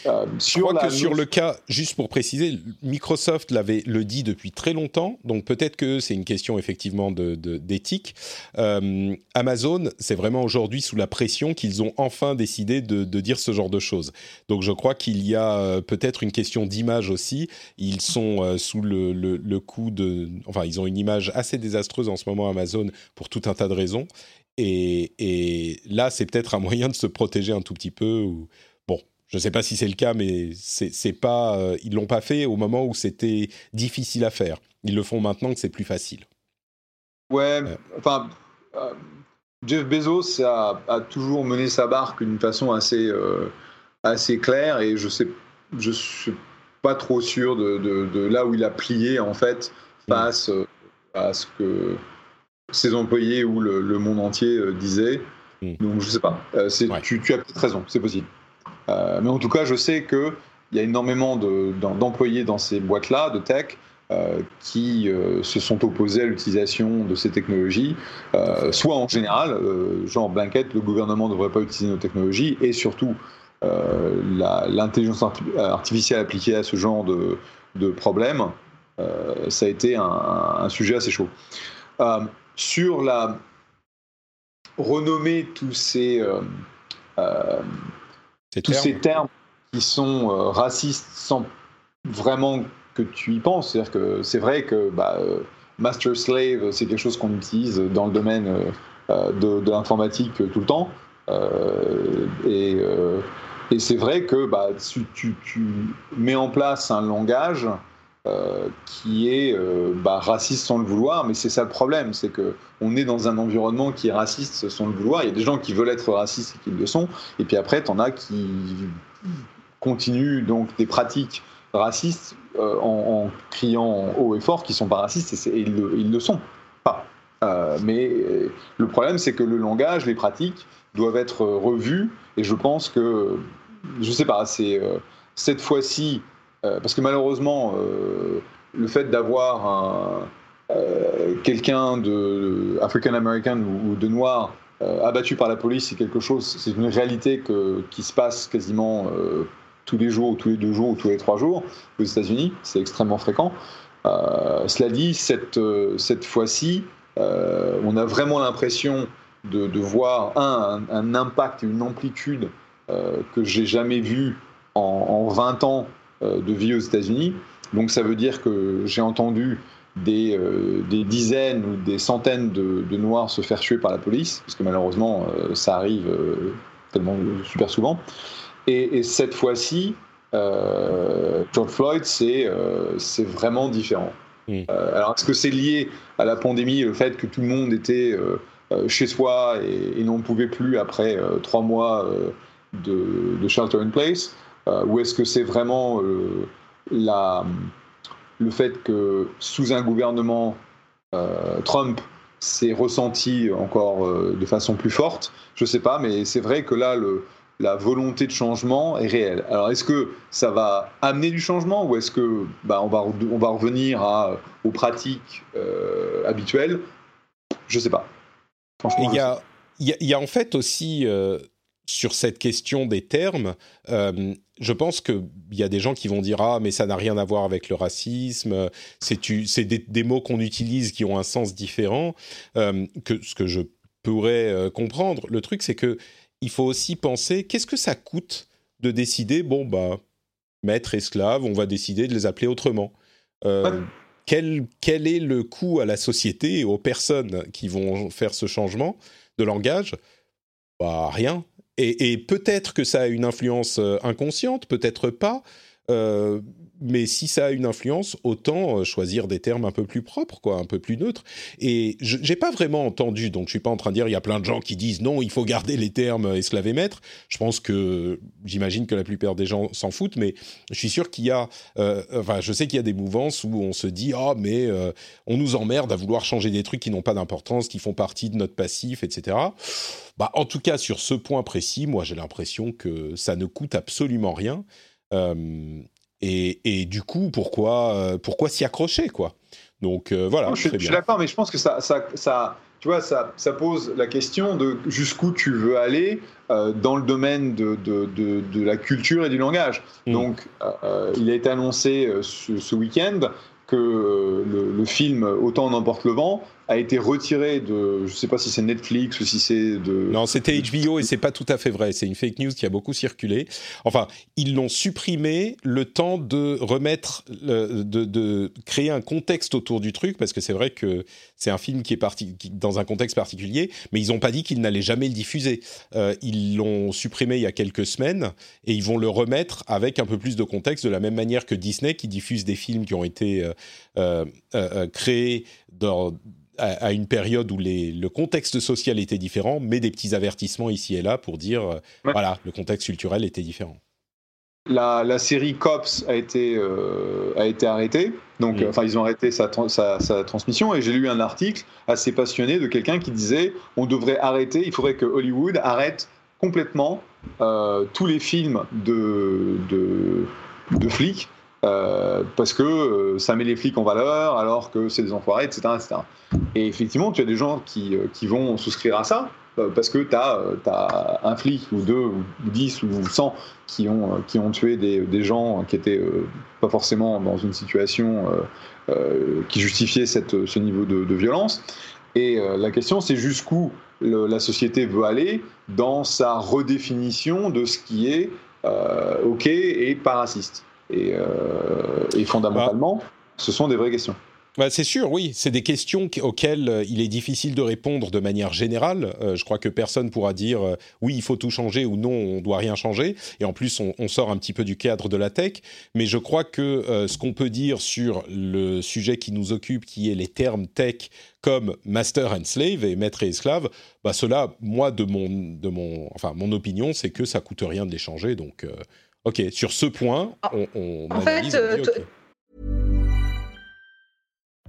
[SPEAKER 1] Euh, je crois que sur le cas, juste pour préciser, Microsoft l'avait le dit depuis très longtemps, donc peut-être que c'est une question effectivement d'éthique. De, euh, Amazon, c'est vraiment aujourd'hui sous la pression qu'ils ont enfin décidé de, dire ce genre de choses. Donc je crois qu'il y a euh, peut-être une question d'image aussi. Ils sont sous le, le, coup de, enfin ils ont une image assez désastreuse en ce moment Amazon pour tout un tas de raisons. Et, et là, c'est peut-être un moyen de se protéger un tout petit peu. Ou, je ne sais pas si c'est le cas, mais c'est pas, euh, ils l'ont pas fait au moment où c'était difficile à faire. Ils le font maintenant que c'est plus facile.
[SPEAKER 2] Ouais, enfin, euh, Jeff Bezos a, toujours mené sa barque d'une façon assez, euh, assez claire et je sais, je suis pas trop sûr de, là où il a plié en fait face à ce que ses employés ou le, monde entier disaient. Hmm. Donc je sais pas. tu, tu as peut-être raison, c'est possible. Euh, mais en tout cas, je sais qu'il y a énormément d'employés dans ces boîtes-là, de tech, euh, qui euh, se sont opposés à l'utilisation de ces technologies, soit en général, genre blanket, le gouvernement ne devrait pas utiliser nos technologies, et surtout l'intelligence artificielle appliquée à ce genre de, de problème, ça a été un, un sujet assez chaud. sur la renommée tous ces tous ces termes qui sont euh, racistes sans vraiment que tu y penses. C'est-à-dire que c'est vrai que bah, euh, master slave, c'est quelque chose qu'on utilise dans le domaine euh, de, l'informatique tout le temps. et, et c'est vrai que bah, tu, tu, tu, mets en place un langage euh, qui est euh, bah, raciste sans le vouloir, mais c'est ça le problème, c'est que on est dans un environnement qui est raciste sans le vouloir. Il y a des gens qui veulent être racistes et qui le sont, et puis après, tu en as qui continuent donc des pratiques racistes euh, en, criant haut et fort qu'ils sont pas racistes, et, ils, le, le, sont pas. mais le problème, c'est que le langage, les pratiques doivent être revus, et je pense que, je sais pas, c'est cette fois-ci parce que malheureusement, euh, le fait d'avoir euh, quelqu'un de African American ou, de noir abattu par la police, c'est quelque chose, c'est une réalité qui se passe quasiment tous les jours, ou tous les deux jours, ou tous les trois jours aux États-Unis. C'est extrêmement fréquent. cela dit, cette, cette fois-ci, on a vraiment l'impression de, voir un, un, impact et une amplitude que j'ai jamais vu en, en, 20 ans euh, de vie aux États-Unis. Donc ça veut dire que j'ai entendu des, euh, des, dizaines ou des centaines de, Noirs se faire tuer par la police, parce que malheureusement euh, ça arrive tellement super souvent. Et, cette fois-ci, George Floyd, c'est vraiment différent. Mm. alors est-ce que c'est lié à la pandémie, le fait que tout le monde était chez soi et, n'en pouvait plus après trois mois de, de, shelter in place? euh, ou est-ce que c'est vraiment euh, la, le fait que sous un gouvernement euh, Trump, c'est ressenti encore de façon plus forte? Je ne sais pas, mais c'est vrai que là, le, la volonté de changement est réelle. Alors, est-ce que ça va amener du changement ou est-ce que bah, on, va, on va revenir à, aux pratiques habituelles? Je ne sais pas.
[SPEAKER 1] Il y, a, il, y a, en fait aussi sur cette question des termes, euh, je pense qu'il y a des gens qui vont dire ah mais ça n'a rien à voir avec le racisme, c'est des, des, mots qu'on utilise qui ont un sens différent euh, que ce que je pourrais euh, comprendre. Le truc c'est que il faut aussi penser qu'est-ce que ça coûte de décider bon bah maître esclave on va décider de les appeler autrement. Quel, quel est le coût à la société et aux personnes qui vont faire ce changement de langage? Bah rien et, peut-être que ça a une influence inconsciente, peut-être pas. Euh, mais si ça a une influence, autant euh, choisir des termes un peu plus propres, quoi, un peu plus neutres. Et je n'ai pas vraiment entendu, donc je suis pas en train de dire il y a plein de gens qui disent non, il faut garder les termes esclave et maître. Je pense que j'imagine que la plupart des gens s'en foutent, mais je suis sûr qu'il y a, euh, enfin, je sais qu'il y a des mouvances où on se dit ah mais euh, on nous emmerde à vouloir changer des trucs qui n'ont pas d'importance, qui font partie de notre passif, etc. Bah, en tout cas, sur ce point précis, moi j'ai l'impression que ça ne coûte absolument rien. Euh, et, du coup, pourquoi, euh, pourquoi s'y accrocher, quoi? Donc euh, voilà.
[SPEAKER 2] je, suis d'accord, mais je pense que ça, ça, ça tu vois, ça, ça, pose la question de jusqu'où tu veux aller dans le domaine de, de, de, la culture et du langage. Mm. Donc, il a été annoncé ce, ce week-end que le, le, film Autant n'emporte le vent a été retiré de, je sais pas si c'est Netflix ou si c'est de.
[SPEAKER 1] Non, c'était HBO et c'est pas tout à fait vrai. C'est une fake news qui a beaucoup circulé. Enfin, ils l'ont supprimé le temps de remettre, de, de, créer un contexte autour du truc parce que c'est vrai que c'est un film qui est parti dans un contexte particulier, mais ils n'ont pas dit qu'ils n'allaient jamais le diffuser. Euh, ils l'ont supprimé il y a quelques semaines et ils vont le remettre avec un peu plus de contexte de la même manière que Disney qui diffuse des films qui ont été euh, euh créés dans à, une période où les, le contexte social était différent, mais des petits avertissements ici et là pour dire, euh, voilà, le contexte culturel était différent.
[SPEAKER 2] La, série Cops a été, euh, a été arrêtée, donc enfin ils ont arrêté sa, sa, transmission et j'ai lu un article assez passionné de quelqu'un qui disait on devrait arrêter, il faudrait que Hollywood arrête complètement euh, tous les films de, de, de flics euh, parce que euh, ça met les flics en valeur alors que c'est des enfoirés, etc., etc. Et effectivement, tu as des gens qui, euh, vont souscrire à ça parce que tu as, un flic ou deux ou dix ou cent qui ont, qui ont tué des, gens qui étaient pas forcément dans une situation qui justifiait ce niveau de violence. Et la question, c'est jusqu'où la société veut aller dans sa redéfinition de ce qui est OK et pas raciste. Euh, et, fondamentalement, ce sont des vraies questions.
[SPEAKER 1] Bah, c'est sûr, oui. C'est des questions auxquelles euh, il est difficile de répondre de manière générale. Euh, je crois que personne pourra dire oui, il faut tout changer ou non, on doit rien changer. Et en plus, on, sort un petit peu du cadre de la tech. Mais je crois que ce qu'on peut dire sur le sujet qui nous occupe, qui est les termes tech comme master and slave et maître et esclave, bah cela, moi, de mon, de mon, enfin, mon opinion, c'est que ça coûte rien de les changer. Donc, Ok, sur ce point, ah, on, on en analyse, fait, euh, okay.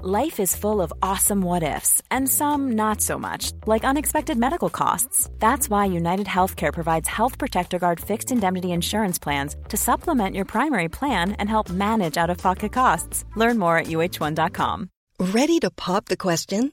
[SPEAKER 4] Life is full of awesome what ifs, and some not so much, like unexpected medical costs. That's why United Healthcare provides Health Protector Guard fixed indemnity insurance plans to supplement your primary plan and help manage out of pocket costs. Learn more at uh1.com.
[SPEAKER 5] Ready to pop the question?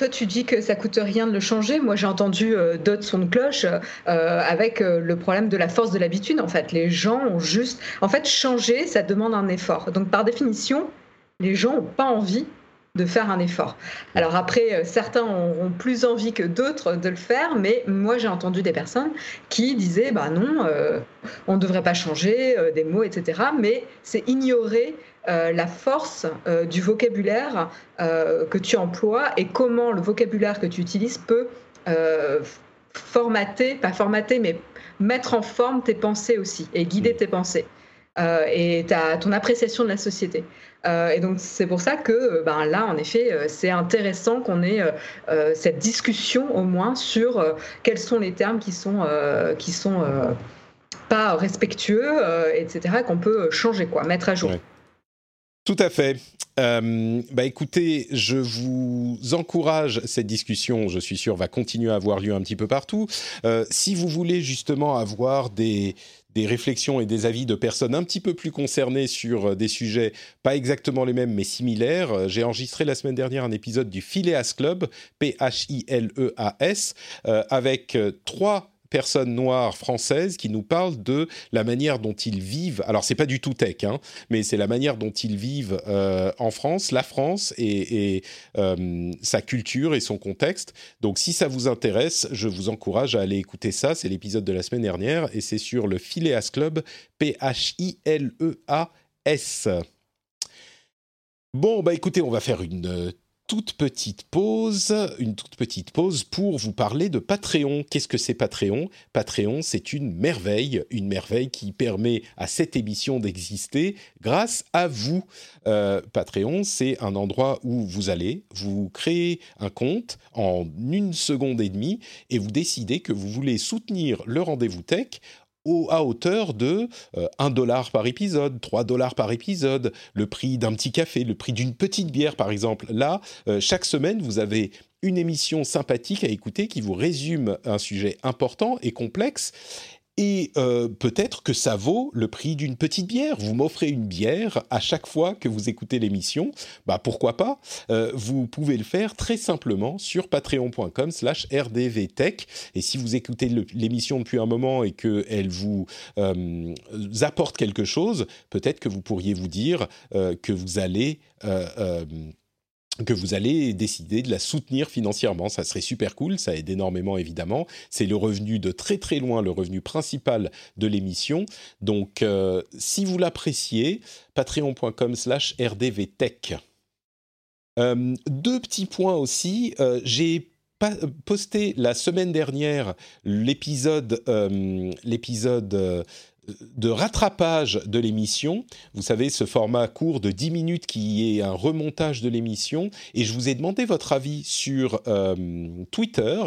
[SPEAKER 3] Toi, tu dis que ça coûte rien de le changer. Moi, j'ai entendu euh, d'autres sons de cloche euh, avec euh, le problème de la force de l'habitude. En fait, les gens ont juste. En fait, changer, ça demande un effort. Donc, par définition, les gens n'ont pas envie de faire un effort. Alors après, certains auront plus envie que d'autres de le faire, mais moi j'ai entendu des personnes qui disaient bah non, on ne devrait pas changer des mots, etc. Mais c'est ignorer euh, la force euh, du vocabulaire euh, que tu emploies et comment le vocabulaire que tu utilises peut formater, pas formater, mais mettre en forme tes pensées aussi et guider tes pensées et ta, ton appréciation de la société. et donc c'est pour ça que ben, là, en effet, c'est intéressant qu'on ait cette discussion au moins sur quels sont les termes qui sont, qui sont pas respectueux, etc., qu'on peut changer, quoi, mettre à jour.
[SPEAKER 1] Tout à fait. Euh, bah écoutez, je vous encourage cette discussion. Je suis sûr va continuer à avoir lieu un petit peu partout. Euh, si vous voulez justement avoir des des réflexions et des avis de personnes un petit peu plus concernées sur des sujets pas exactement les mêmes mais similaires. J'ai enregistré la semaine dernière un épisode du Phileas Club, P-H-I-L-E-A-S, avec trois personnes noires françaises qui nous parlent de la manière dont ils vivent. Alors c'est pas du tout tech, hein, mais c'est la manière dont ils vivent euh, en France, la France et, euh, sa culture et son contexte. Donc si ça vous intéresse, je vous encourage à aller écouter ça. C'est l'épisode de la semaine dernière et c'est sur le Phileas Club, P-H-I-L-E-A-S. Bon, bah écoutez, on va faire une toute petite pause, une toute petite pause pour vous parler de Patreon. Qu'est-ce que c'est Patreon? Patreon, c'est une merveille, une merveille qui permet à cette émission d'exister grâce à vous. Euh, Patreon, c'est un endroit où vous allez, vous créez un compte en une seconde et demie et vous décidez que vous voulez soutenir le rendez-vous tech à hauteur de 1 euh, dollar par épisode, 3 dollars par épisode, le prix d'un petit café, le prix d'une petite bière par exemple. Là, euh, chaque semaine, vous avez une émission sympathique à écouter qui vous résume un sujet important et complexe et euh, peut-être que ça vaut le prix d'une petite bière. Vous m'offrez une bière à chaque fois que vous écoutez l'émission. Bah pourquoi pas? Euh, Vous pouvez le faire très simplement sur patreon.com/slash rdvtech. Et si vous écoutez l'émission depuis un moment et qu'elle vous euh, apporte quelque chose, peut-être que vous pourriez vous dire que vous allez que vous allez décider de la soutenir financièrement. Ça serait super cool, ça aide énormément évidemment. C'est le revenu de très très loin, le revenu principal de l'émission. Donc euh, si vous l'appréciez, patreon.com slash rdvtech. Euh, deux petits points aussi. Euh, j'ai posté la semaine dernière l'épisode l'épisode de rattrapage de l'émission. Vous savez, ce format court de 10 minutes qui est un remontage de l'émission. Et je vous ai demandé votre avis sur euh, Twitter.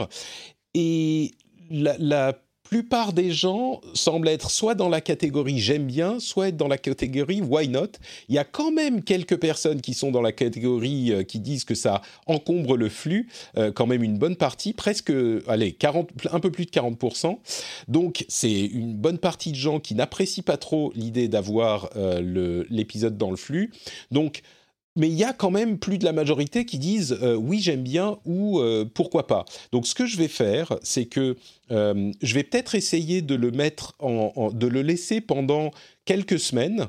[SPEAKER 1] Et la, la plupart des gens semblent être soit dans la catégorie j'aime bien, soit être dans la catégorie why not. Il y a quand même quelques personnes qui sont dans la catégorie euh, qui disent que ça encombre le flux, euh, quand même une bonne partie, presque, allez, 40, un peu plus de 40%. Donc c'est une bonne partie de gens qui n'apprécient pas trop l'idée d'avoir euh, l'épisode dans le flux. Donc mais il y a quand même plus de la majorité qui disent euh, oui j'aime bien ou euh, pourquoi pas. Donc ce que je vais faire, c'est que euh, je vais peut-être essayer de le mettre en, de le laisser pendant quelques semaines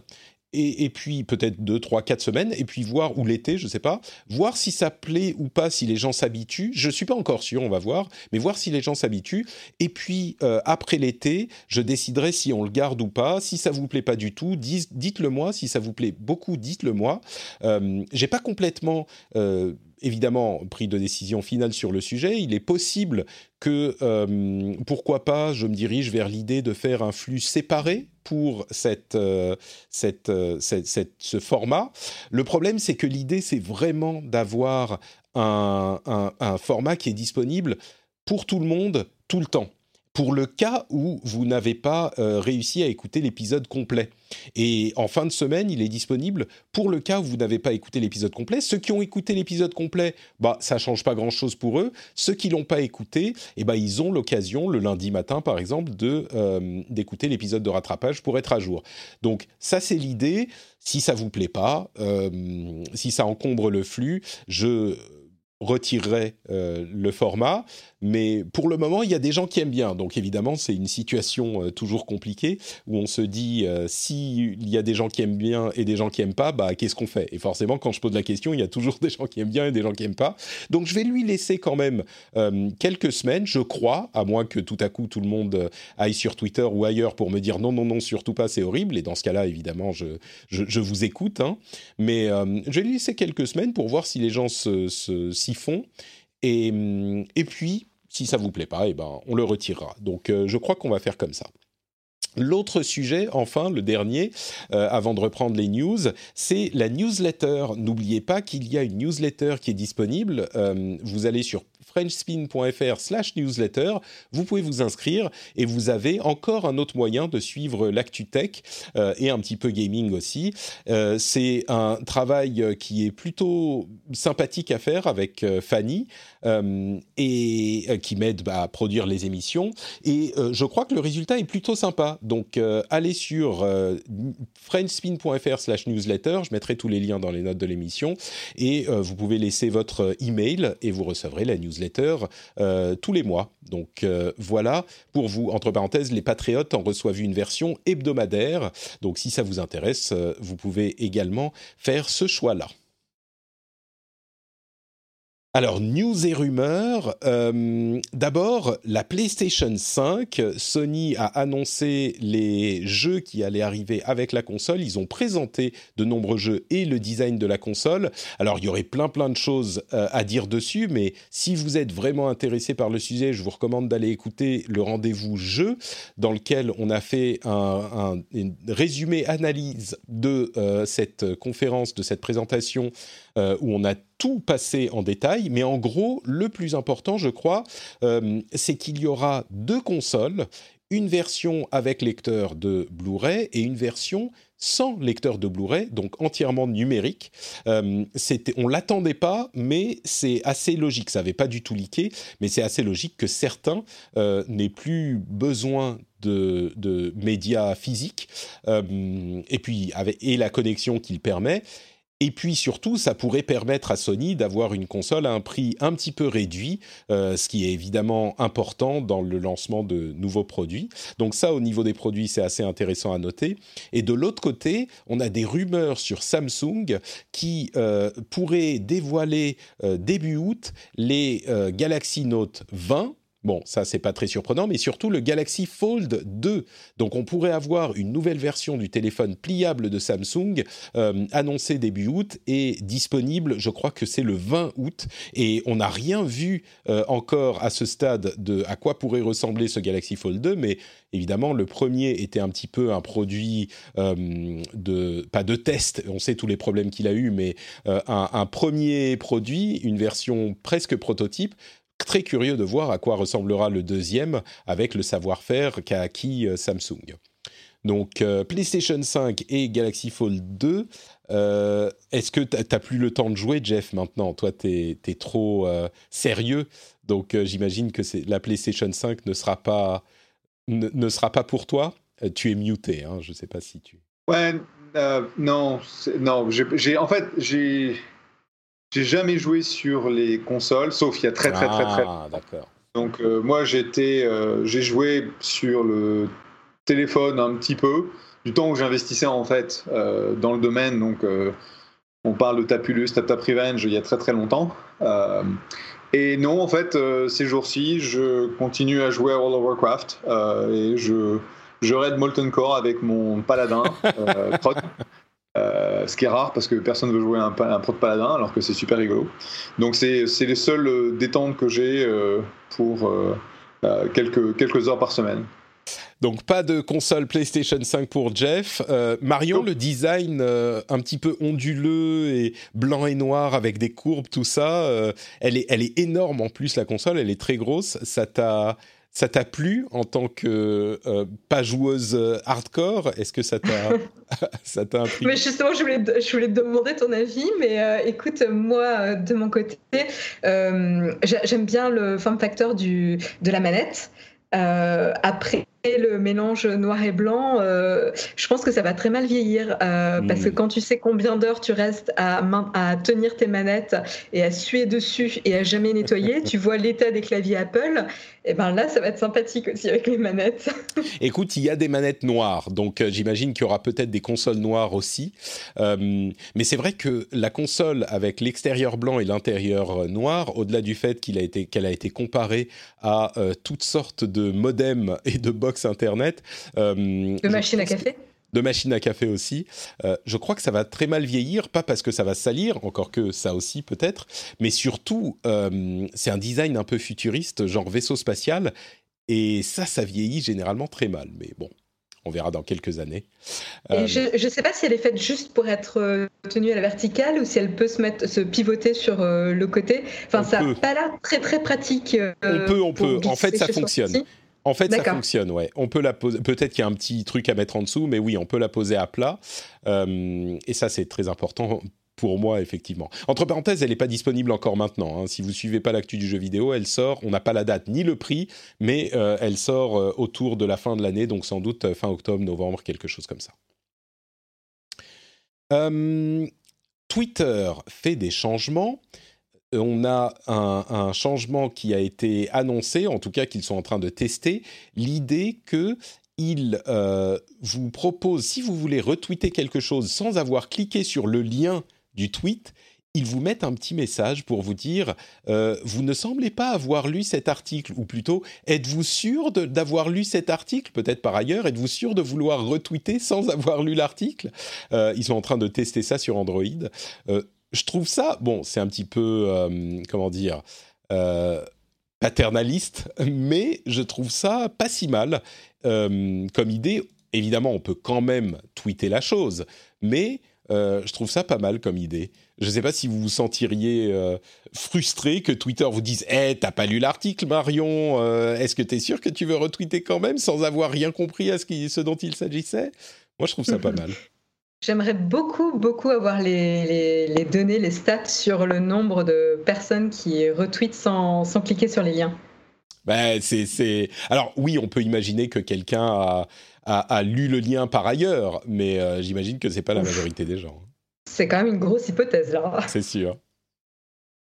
[SPEAKER 1] et, puis peut-être deux, trois, quatre semaines, et puis voir, ou l'été, je ne sais pas, voir si ça plaît ou pas, si les gens s'habituent. Je ne suis pas encore sûr, on va voir, mais voir si les gens s'habituent. Et puis, euh, après l'été, je déciderai si on le garde ou pas. Si ça vous plaît pas du tout, dites-le moi. Si ça vous plaît beaucoup, dites-le moi. Euh, j'ai pas complètement... Euh, évidemment pris de décision finale sur le sujet. Il est possible que, euh, pourquoi pas, je me dirige vers l'idée de faire un flux séparé pour cette, euh, euh, ce format. Le problème, c'est que l'idée, c'est vraiment d'avoir un format qui est disponible pour tout le monde tout le temps pour le cas où vous n'avez pas euh, réussi à écouter l'épisode complet. Et en fin de semaine, il est disponible pour le cas où vous n'avez pas écouté l'épisode complet. Ceux qui ont écouté l'épisode complet, bah ça change pas grand-chose pour eux. Ceux qui l'ont pas écouté, eh ben ils ont l'occasion le lundi matin, par exemple, de euh, d'écouter l'épisode de rattrapage pour être à jour. Donc ça c'est l'idée. Si ça vous plaît pas, euh, si ça encombre le flux, je retirerai le format. Mais pour le moment, il y a des gens qui aiment bien. Donc évidemment, c'est une situation euh, toujours compliquée où on se dit euh, s'il y a des gens qui aiment bien et des gens qui aiment pas, bah qu'est-ce qu'on fait? Et forcément, quand je pose la question, il y a toujours des gens qui aiment bien et des gens qui aiment pas. Donc je vais lui laisser quand même euh, quelques semaines, je crois, à moins que tout à coup tout le monde aille sur Twitter ou ailleurs pour me dire non, non, non, surtout pas, c'est horrible. Et dans ce cas-là, évidemment, je, je, vous écoute. Hein. Mais je vais lui laisser quelques semaines pour voir si les gens s'y se, font. Et, et puis, si ça vous plaît pas, eh ben, on le retirera. Donc, euh, je crois qu'on va faire comme ça. L'autre sujet, enfin, le dernier, euh, avant de reprendre les news, c'est la newsletter. N'oubliez pas qu'il y a une newsletter qui est disponible. Euh, vous allez sur frenchspin.fr/slash newsletter. Vous pouvez vous inscrire et vous avez encore un autre moyen de suivre l'actu tech et un petit peu gaming aussi. C'est un travail qui est plutôt sympathique à faire avec Fanny et qui m'aide bah, à produire les émissions. Et je crois que le résultat est plutôt sympa. Donc allez sur frenchspin.fr slash newsletter. Je mettrai tous les liens dans les notes de l'émission. Et euh, vous pouvez laisser votre email et vous recevrez la newsletter euh, tous les mois. Donc euh, voilà, pour vous, entre parenthèses, les patriotes en reçoivent une version hebdomadaire. Donc si ça vous intéresse, vous pouvez également faire ce choix-là. Alors, news et rumeurs. Euh, d'abord, la PlayStation 5. Sony a annoncé les jeux qui allaient arriver avec la console. Ils ont présenté de nombreux jeux et le design de la console. Alors, il y aurait plein plein de choses euh, à dire dessus, mais si vous êtes vraiment intéressé par le sujet, je vous recommande d'aller écouter le rendez-vous jeu, dans lequel on a fait un, résumé analyse de euh, cette conférence, de cette présentation euh, où on a tout passé en détail, mais en gros, le plus important, je crois, euh, c'est qu'il y aura deux consoles, une version avec lecteur de Blu-ray et une version sans lecteur de Blu-ray, donc entièrement numérique. Euh, on l'attendait pas, mais c'est assez logique. Ça n'avait pas du tout leaké, mais c'est assez logique que certains euh, n'aient plus besoin de, médias physiques, et puis et la connexion qu'il permet. Et puis surtout, ça pourrait permettre à Sony d'avoir une console à un prix un petit peu réduit, euh, ce qui est évidemment important dans le lancement de nouveaux produits. Donc ça, au niveau des produits, c'est assez intéressant à noter. Et de l'autre côté, on a des rumeurs sur Samsung qui euh, pourraient dévoiler euh, début août les Galaxy Note 20 Bon, ça c'est pas très surprenant, mais surtout le Galaxy Fold 2. Donc on pourrait avoir une nouvelle version du téléphone pliable de Samsung euh, annoncée début août et disponible, je crois que c'est le 20 août. Et on n'a rien vu euh, encore à ce stade de à quoi pourrait ressembler ce Galaxy Fold 2, mais évidemment le premier était un petit peu un produit euh, de pas de test. On sait tous les problèmes qu'il a eu, mais un, un premier produit, une version presque prototype très curieux de voir à quoi ressemblera le deuxième avec le savoir-faire qu'a acquis euh, Samsung. Donc euh, PlayStation 5 et Galaxy Fold 2. Euh, est-ce que tu n'as plus le temps de jouer, Jeff, maintenant? Toi, tu es, trop sérieux. Donc j'imagine que la PlayStation 5 ne sera pas, ne, sera pas pour toi. tu es muté, hein, je ne sais pas si tu...
[SPEAKER 2] Ouais, non, non. en fait, j'ai j'ai jamais joué sur les consoles, sauf il y a très très très très.
[SPEAKER 1] Ah, d'accord.
[SPEAKER 2] Donc euh, moi j'étais, euh, j'ai joué sur le téléphone un petit peu, du temps où j'investissais en fait euh, dans le domaine. Donc on parle de Tapulus, Tap Tap Revenge il y a très très longtemps. et non, en fait, ces jours-ci, je continue à jouer à World of Warcraft et je je raid Molten Core avec mon paladin prod. Euh, ce qui est rare parce que personne ne veut jouer un, un pro de paladin alors que c'est super rigolo. Donc c'est les seules euh, détentes que j'ai euh, pour quelques, quelques heures par semaine.
[SPEAKER 1] Donc pas de console PlayStation 5 pour Jeff. Marion, le design un petit peu onduleux et blanc et noir avec des courbes, tout ça, elle, est, elle est énorme en plus la console, elle est très grosse. Ça t'a ça t'a plu en tant que euh, pas joueuse euh, hardcore? Est-ce que ça t'a ça t'a
[SPEAKER 3] Mais justement, je voulais, je voulais te demander ton avis, mais euh, écoute, moi, de mon côté, j'aime bien le form factor du, de la manette. après le mélange noir et blanc, je pense que ça va très mal vieillir parce que quand tu sais combien d'heures tu restes à, à, tenir tes manettes et à suer dessus et à jamais nettoyer, tu vois l'état des claviers Apple et eh ben là, ça va être sympathique aussi avec les manettes.
[SPEAKER 1] Écoute, il y a des manettes noires, donc euh, j'imagine qu'il y aura peut-être des consoles noires aussi. Euh, mais c'est vrai que la console avec l'extérieur blanc et l'intérieur euh, noir, au-delà du fait qu'il a été qu'elle a été comparée à toutes sortes de modems et de box internet,
[SPEAKER 3] de machines à café
[SPEAKER 1] de machines à café aussi. Euh, je crois que ça va très mal vieillir, pas parce que ça va salir, encore que ça aussi peut-être, mais surtout, euh, c'est un design un peu futuriste, genre vaisseau spatial, et ça, ça vieillit généralement très mal. Mais bon, On verra dans quelques années.
[SPEAKER 3] Et je ne sais pas si elle est faite juste pour être tenue à la verticale ou si elle peut se mettre, se pivoter sur le côté. Enfin, ça n'a pas l'air très très pratique.
[SPEAKER 1] on peut, on peut. En fait, ça fonctionne. En fait, ça fonctionne, ouais. On peut la poser. Peut-être qu'il y a un petit truc à mettre en dessous, mais oui, on peut la poser à plat. et ça, c'est très important pour moi, effectivement. Entre parenthèses, elle n'est pas disponible encore maintenant. Hein. Si vous suivez pas l'actu du jeu vidéo, elle sort. On n'a pas la date ni le prix, mais euh, elle sort euh, autour de la fin de l'année, donc sans doute euh, fin octobre, novembre, quelque chose comme ça. Twitter fait des changements. On a un, changement qui a été annoncé, en tout cas qu'ils sont en train de tester, l'idée que il vous propose, si vous voulez retweeter quelque chose sans avoir cliqué sur le lien du tweet, ils vous mettent un petit message pour vous dire euh, vous ne semblez pas avoir lu cet article ou plutôt êtes-vous sûr d'avoir lu cet article? Peut-être par ailleurs êtes-vous sûr de vouloir retweeter sans avoir lu l'article? Euh, ils sont en train de tester ça sur Android. Euh, je trouve ça bon c'est un petit peu comment dire paternaliste mais je trouve ça pas si mal comme idée évidemment on peut quand même tweeter la chose mais euh, je trouve ça pas mal comme idée. Je ne sais pas si vous vous sentiriez euh, frustré que Twitter vous dise Eh, hey, t'as pas lu l'article, Marion euh, Est-ce que tu es sûr que tu veux retweeter quand même sans avoir rien compris à ce, qui, ce dont il s'agissait? Moi, je trouve ça pas mal.
[SPEAKER 3] J'aimerais beaucoup, beaucoup avoir les, les, données, les stats sur le nombre de personnes qui retweetent sans, sans cliquer sur les liens.
[SPEAKER 1] Ben, c'est, Alors oui, on peut imaginer que quelqu'un a a, lu le lien par ailleurs, mais euh, j'imagine que c'est pas la majorité des gens.
[SPEAKER 3] C'est quand même une grosse hypothèse là.
[SPEAKER 1] C'est sûr.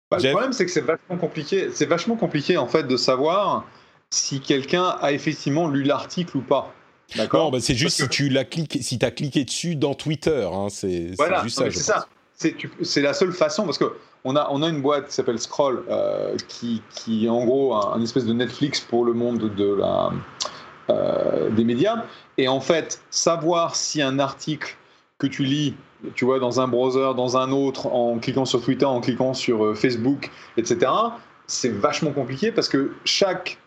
[SPEAKER 2] Bah, le problème, c'est que c'est vachement compliqué. C'est vachement compliqué en fait de savoir si quelqu'un a effectivement lu l'article ou pas.
[SPEAKER 1] D'accord. Bah, c'est juste si tu l'as cliqué, si as cliqué dessus dans Twitter. Hein, c'est juste ça.
[SPEAKER 2] C'est ça. C'est la seule façon parce que on a, on a une boîte qui s'appelle Scroll euh, qui, qui est en gros un, espèce de Netflix pour le monde de la, euh, des médias. Et en fait, savoir si un article que tu lis, tu vois, dans un browser, dans un autre, en cliquant sur Twitter, en cliquant sur euh, Facebook, etc., c'est vachement compliqué parce que chaque,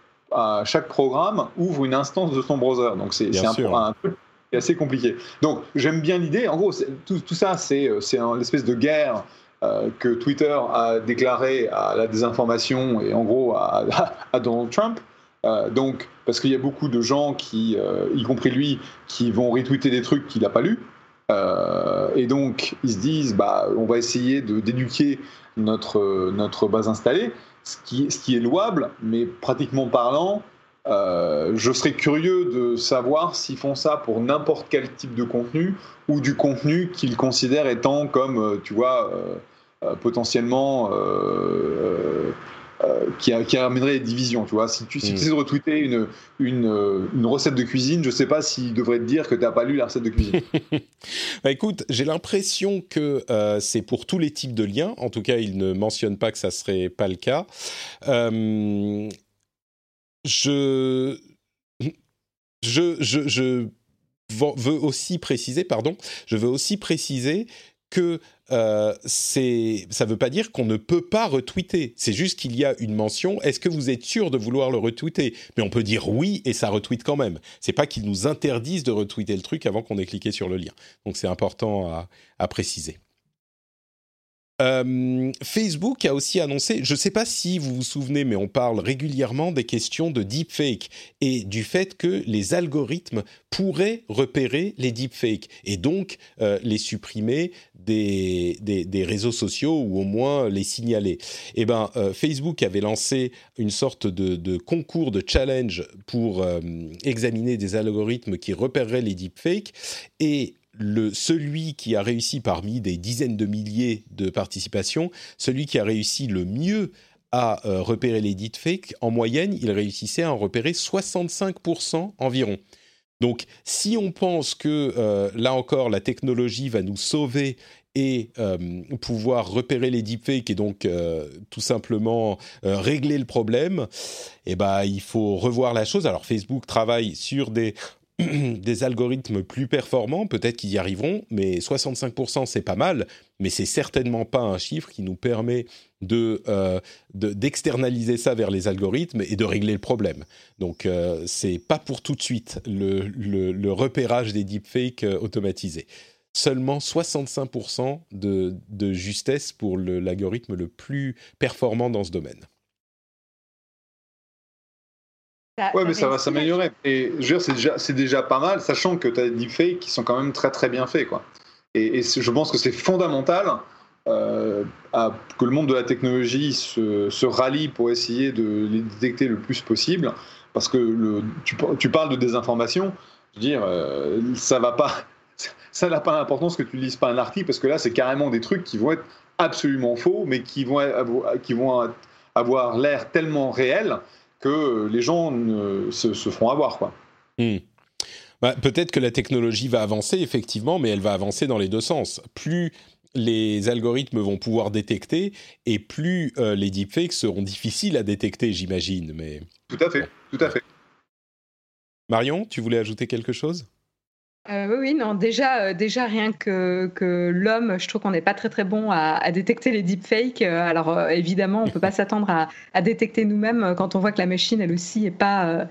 [SPEAKER 2] chaque programme ouvre une instance de son browser. Donc c'est un, un, truc assez compliqué. Donc j'aime bien l'idée. En gros, tout, tout, ça, c'est une espèce de guerre que Twitter a déclaré à la désinformation et en gros à, à Donald Trump. Euh, donc, parce qu'il y a beaucoup de gens qui, euh, y compris lui, qui vont retweeter des trucs qu'il n'a pas lus. Euh, et donc, ils se disent, bah, on va essayer d'éduquer notre, notre base installée, ce qui, est louable, mais pratiquement parlant, je serais curieux de savoir s'ils font ça pour n'importe quel type de contenu ou du contenu qu'ils considèrent étant comme, tu vois, potentiellement euh, qui, qui, amènerait des divisions. Tu vois, si tu, si mm. essaies de retweeter une, une, euh, une, recette de cuisine, je ne sais pas s'il devrait te dire que tu n'as pas lu la recette de cuisine.
[SPEAKER 1] bah écoute, j'ai l'impression que euh, c'est pour tous les types de liens. En tout cas, il ne mentionne pas que ça serait pas le cas. je, je, je, je veux aussi préciser, pardon, je veux aussi préciser que euh, ça ne veut pas dire qu'on ne peut pas retweeter. C'est juste qu'il y a une mention. Est-ce que vous êtes sûr de vouloir le retweeter? Mais on peut dire oui et ça retweet quand même. C'est pas qu'ils nous interdisent de retweeter le truc avant qu'on ait cliqué sur le lien. Donc c'est important à préciser. Euh, Facebook a aussi annoncé, je ne sais pas si vous vous souvenez, mais on parle régulièrement des questions de deepfake et du fait que les algorithmes pourraient repérer les deepfakes et donc euh, les supprimer des, réseaux sociaux ou au moins les signaler. Eh ben, euh, Facebook avait lancé une sorte de, de concours de challenge pour examiner des algorithmes qui repéreraient les deepfakes et le, celui qui a réussi parmi des dizaines de milliers de participations, celui qui a réussi le mieux à euh, repérer les deepfakes, en moyenne, il réussissait à en repérer 65% environ. Donc, si on pense que euh, là encore la technologie va nous sauver et euh, pouvoir repérer les deepfakes et donc tout simplement régler le problème, eh ben il faut revoir la chose. Alors Facebook travaille sur des des algorithmes plus performants, peut-être qu'ils y arriveront, mais 65% c'est pas mal, mais c'est certainement pas un chiffre qui nous permet euh, d'externaliser ça vers les algorithmes et de régler le problème. Donc euh, c'est pas pour tout de suite le, repérage des deepfakes euh, automatisés. Seulement 65% de, de justesse pour l'algorithme le plus performant dans ce domaine.
[SPEAKER 2] Ouais, mais ça va s'améliorer. Et je veux dire, c'est déjà, déjà, pas mal, sachant que tu as des deepfakes qui sont quand même très très bien faits. Quoi. Et, je pense que c'est fondamental euh, à, que le monde de la technologie se, se, rallie pour essayer de les détecter le plus possible. Parce que le, tu, tu parles de désinformation, je veux dire, euh, ça va pas. Ça n'a pas l'importance que tu lises pas un article, parce que là, c'est carrément des trucs qui vont être absolument faux, mais qui vont, qui vont avoir l'air tellement réels que les gens se, se feront avoir. Quoi.
[SPEAKER 1] Hmm. Bah, peut-être que la technologie va avancer, effectivement, mais elle va avancer dans les deux sens. Plus les algorithmes vont pouvoir détecter, et plus euh, les deepfakes seront difficiles à détecter, j'imagine. Mais...
[SPEAKER 2] Tout à fait, tout à fait.
[SPEAKER 1] Marion, tu voulais ajouter quelque chose?
[SPEAKER 3] Euh, oui, non, déjà, euh, déjà rien que, que l'homme, je trouve qu'on n'est pas très très bon à, détecter les deepfakes. Euh, alors évidemment, on peut pas s'attendre à, à, détecter nous-mêmes quand on voit que la machine, elle aussi, est pas,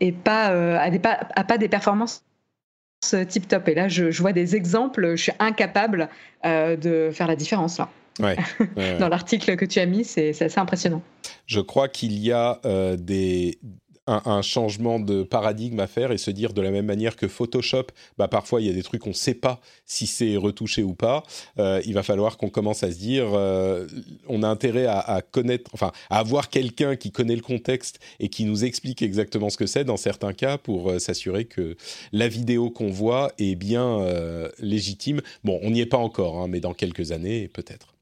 [SPEAKER 3] est pas, a, des, pas, a pas des performances tip top. Et là, je, je, vois des exemples, je suis incapable de faire la différence là.
[SPEAKER 1] Ouais,
[SPEAKER 3] Dans l'article que tu as mis, c'est assez impressionnant.
[SPEAKER 1] Je crois qu'il y a des, un, changement de paradigme à faire et se dire de la même manière que Photoshop, bah parfois il y a des trucs qu'on ne sait pas si c'est retouché ou pas. Euh, il va falloir qu'on commence à se dire, euh, on a intérêt à, connaître, enfin, à avoir quelqu'un qui connaît le contexte et qui nous explique exactement ce que c'est dans certains cas pour euh, s'assurer que la vidéo qu'on voit est bien légitime. Bon, on n'y est pas encore, hein, mais dans quelques années peut-être.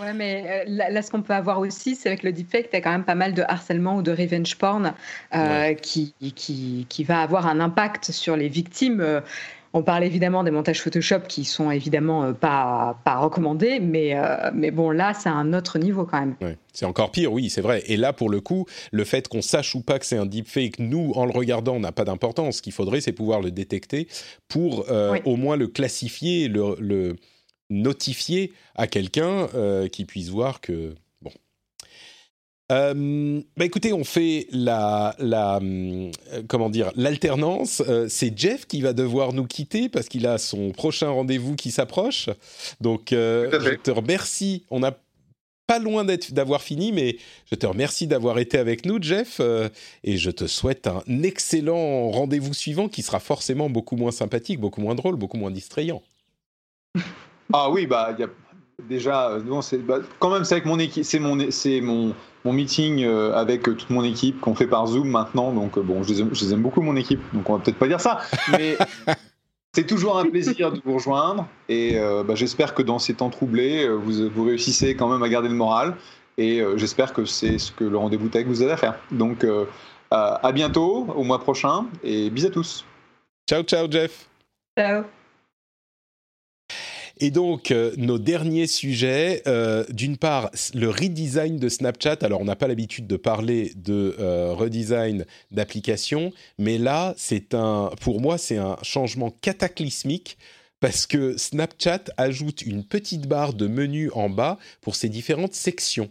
[SPEAKER 3] Ouais, mais euh, là, ce qu'on peut avoir aussi, c'est avec le deepfake, tu as quand même pas mal de harcèlement ou de revenge porn euh, qui, qui, qui, va avoir un impact sur les victimes. Euh, on parle évidemment des montages Photoshop qui sont évidemment pas, pas recommandés, mais, mais bon, là, c'est un autre niveau quand même.
[SPEAKER 1] Ouais, c'est encore pire, oui, c'est vrai. Et là, pour le coup, le fait qu'on sache ou pas que c'est un deepfake, nous, en le regardant, n'a pas d'importance. Ce qu'il faudrait, c'est pouvoir le détecter pour au moins le classifier, le, le notifier à quelqu'un euh, qui puisse voir que bon. Euh, bah écoutez, on fait la, la euh, comment dire l'alternance. c'est Jeff qui va devoir nous quitter parce qu'il a son prochain rendez-vous qui s'approche. Donc je te remercie. On n'a pas loin d'avoir fini, mais je te remercie d'avoir été avec nous, Jeff, et je te souhaite un excellent rendez-vous suivant qui sera forcément beaucoup moins sympathique, beaucoup moins drôle, beaucoup moins distrayant.
[SPEAKER 2] Ah oui, bah y a déjà, c'est bah, quand même c'est avec mon équipe, c'est mon c'est mon mon meeting euh, avec toute mon équipe qu'on fait par Zoom maintenant. Donc euh, bon, je les, aime, beaucoup mon équipe, donc on va peut-être pas dire ça, mais c'est toujours un plaisir de vous rejoindre et euh, bah, j'espère que dans ces temps troublés, vous, vous réussissez quand même à garder le moral et j'espère que c'est ce que le rendez-vous tech vous aide à faire. Donc à bientôt, au mois prochain et bisous à tous.
[SPEAKER 1] Ciao, ciao, Jeff.
[SPEAKER 3] Ciao.
[SPEAKER 1] Et donc, euh, nos derniers sujets, euh, d'une part, le redesign de Snapchat. Alors, on n'a pas l'habitude de parler de euh, redesign d'application, mais là, c'est un, pour moi, c'est un changement cataclysmique parce que Snapchat ajoute une petite barre de menu en bas pour ses différentes sections.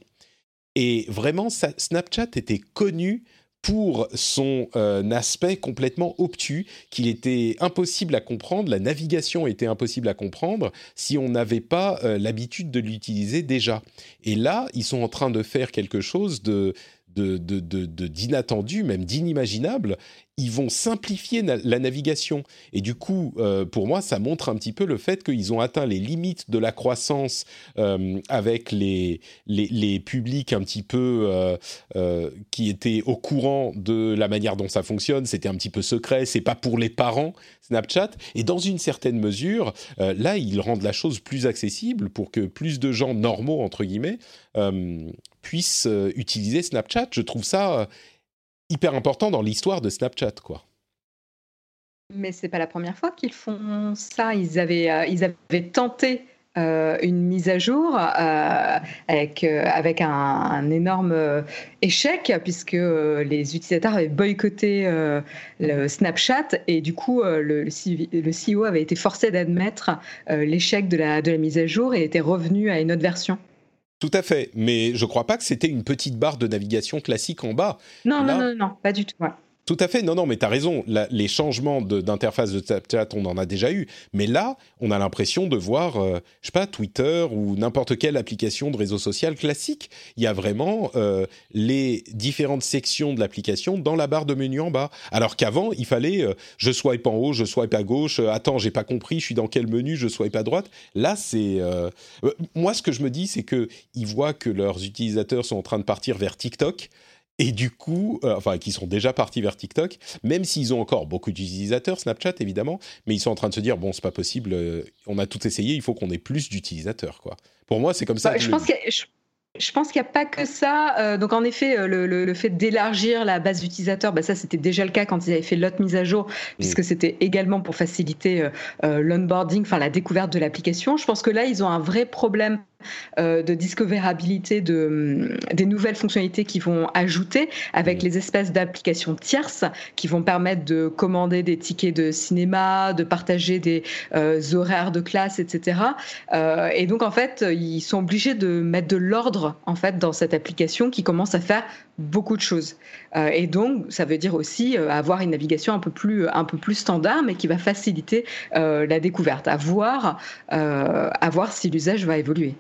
[SPEAKER 1] Et vraiment, Snapchat était connu pour son euh, aspect complètement obtus, qu'il était impossible à comprendre, la navigation était impossible à comprendre si on n'avait pas euh, l'habitude de l'utiliser déjà. Et là, ils sont en train de faire quelque chose de d'inattendu, même d'inimaginable, ils vont simplifier la navigation. Et du coup, euh, pour moi, ça montre un petit peu le fait qu'ils ont atteint les limites de la croissance euh, avec les, les, publics un petit peu euh, qui étaient au courant de la manière dont ça fonctionne. C'était un petit peu secret, c'est pas pour les parents, Snapchat. Et dans une certaine mesure, là, ils rendent la chose plus accessible pour que plus de gens normaux, entre guillemets, puissent utiliser Snapchat. Je trouve ça hyper important dans l'histoire de Snapchat, quoi.
[SPEAKER 3] Mais c'est pas la première fois qu'ils font ça. Ils avaient, euh, ils avaient tenté une mise à jour avec, avec un, énorme échec puisque les utilisateurs avaient boycotté le Snapchat et du coup le, le, CEO avait été forcé d'admettre l'échec de la, de la mise à jour et était revenu à une autre version.
[SPEAKER 1] Tout à fait, mais je ne crois pas que c'était une petite barre de navigation classique en bas.
[SPEAKER 3] Non, non, non, non, pas du tout.
[SPEAKER 1] Tout à fait, non, non, mais tu as raison. les changements d'interface de, Snapchat, on en a déjà eu. Mais là, on a l'impression de voir, euh, je sais pas, Twitter ou n'importe quelle application de réseau social classique. Il y a vraiment euh, les différentes sections de l'application dans la barre de menu en bas. Alors qu'avant, il fallait euh, je swipe en haut, je swipe à gauche, attends, j'ai pas compris, je suis dans quel menu, je swipe à droite. Là, c'est. moi, ce que je me dis, c'est qu'ils voient que leurs utilisateurs sont en train de partir vers TikTok. Et du coup, euh, enfin, qui sont déjà partis vers TikTok, même s'ils ont encore beaucoup d'utilisateurs, Snapchat évidemment, mais ils sont en train de se dire bon, c'est pas possible, euh, on a tout essayé, il faut qu'on ait plus d'utilisateurs, quoi. Pour moi, c'est comme ça.
[SPEAKER 3] Bah, je, pense que, je pense qu'il n'y a pas que ça. Euh, donc en effet, le, fait d'élargir la base d'utilisateurs, bah, ça c'était déjà le cas quand ils avaient fait l'autre mise à jour, puisque mm. c'était également pour faciliter l'onboarding, enfin la découverte de l'application. Je pense que là, ils ont un vrai problème de discoverabilité de, mm, des nouvelles fonctionnalités qu'ils vont ajouter avec mm. les espèces d'applications tierces qui vont permettre de commander des tickets de cinéma, de partager des horaires de classe, etc. et donc en fait, ils sont obligés de mettre de l'ordre en fait dans cette application qui commence à faire beaucoup de choses. Euh, et donc, ça veut dire aussi euh, avoir une navigation un peu plus, un peu plus standard, mais qui va faciliter euh, la découverte, à voir, à voir si l'usage va évoluer.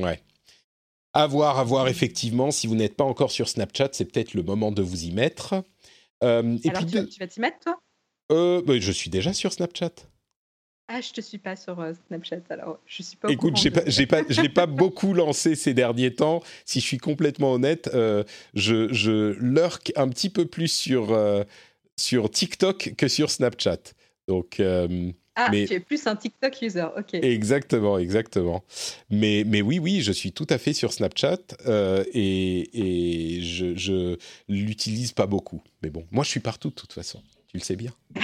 [SPEAKER 1] Ouais. À voir, à voir, effectivement. Si vous n'êtes pas encore sur Snapchat, c'est peut-être le moment de vous y mettre.
[SPEAKER 3] et Alors, puis tu, tu vas t'y mettre, toi?
[SPEAKER 1] Bah, Je suis déjà sur Snapchat.
[SPEAKER 3] Ah, je te suis pas sur euh, Snapchat, alors je suis pas.
[SPEAKER 1] Écoute, j'ai pas, j'ai pas, je l'ai pas beaucoup lancé ces derniers temps. Si je suis complètement honnête, euh, je, je lurk un petit peu plus sur euh, sur TikTok que sur Snapchat. Donc.
[SPEAKER 3] Ah, mais... tu es plus un TikTok user, ok.
[SPEAKER 1] Exactement, exactement. Mais, mais oui, oui, je suis tout à fait sur Snapchat et, et je, je l'utilise pas beaucoup. Mais bon, moi, je suis partout de toute façon. Tu le sais bien.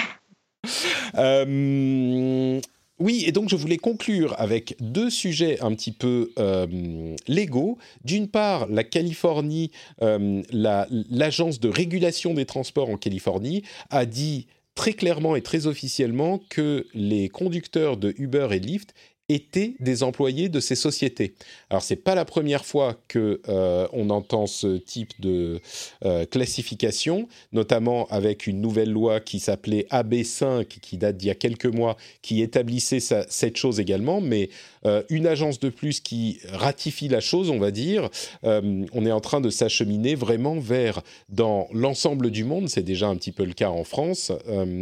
[SPEAKER 1] Euh, oui, et donc je voulais conclure avec deux sujets un petit peu euh, légaux. D'une part, la Californie, euh, l'agence de régulation des transports en Californie a dit très clairement et très officiellement que les conducteurs de Uber et Lyft étaient des employés de ces sociétés. Alors c'est pas la première fois que euh, on entend ce type de euh, classification, notamment avec une nouvelle loi qui s'appelait AB5 qui date d'il y a quelques mois, qui établissait cette chose également. Mais euh, une agence de plus qui ratifie la chose, on va dire. on est en train de s'acheminer vraiment vers dans l'ensemble du monde. C'est déjà un petit peu le cas en France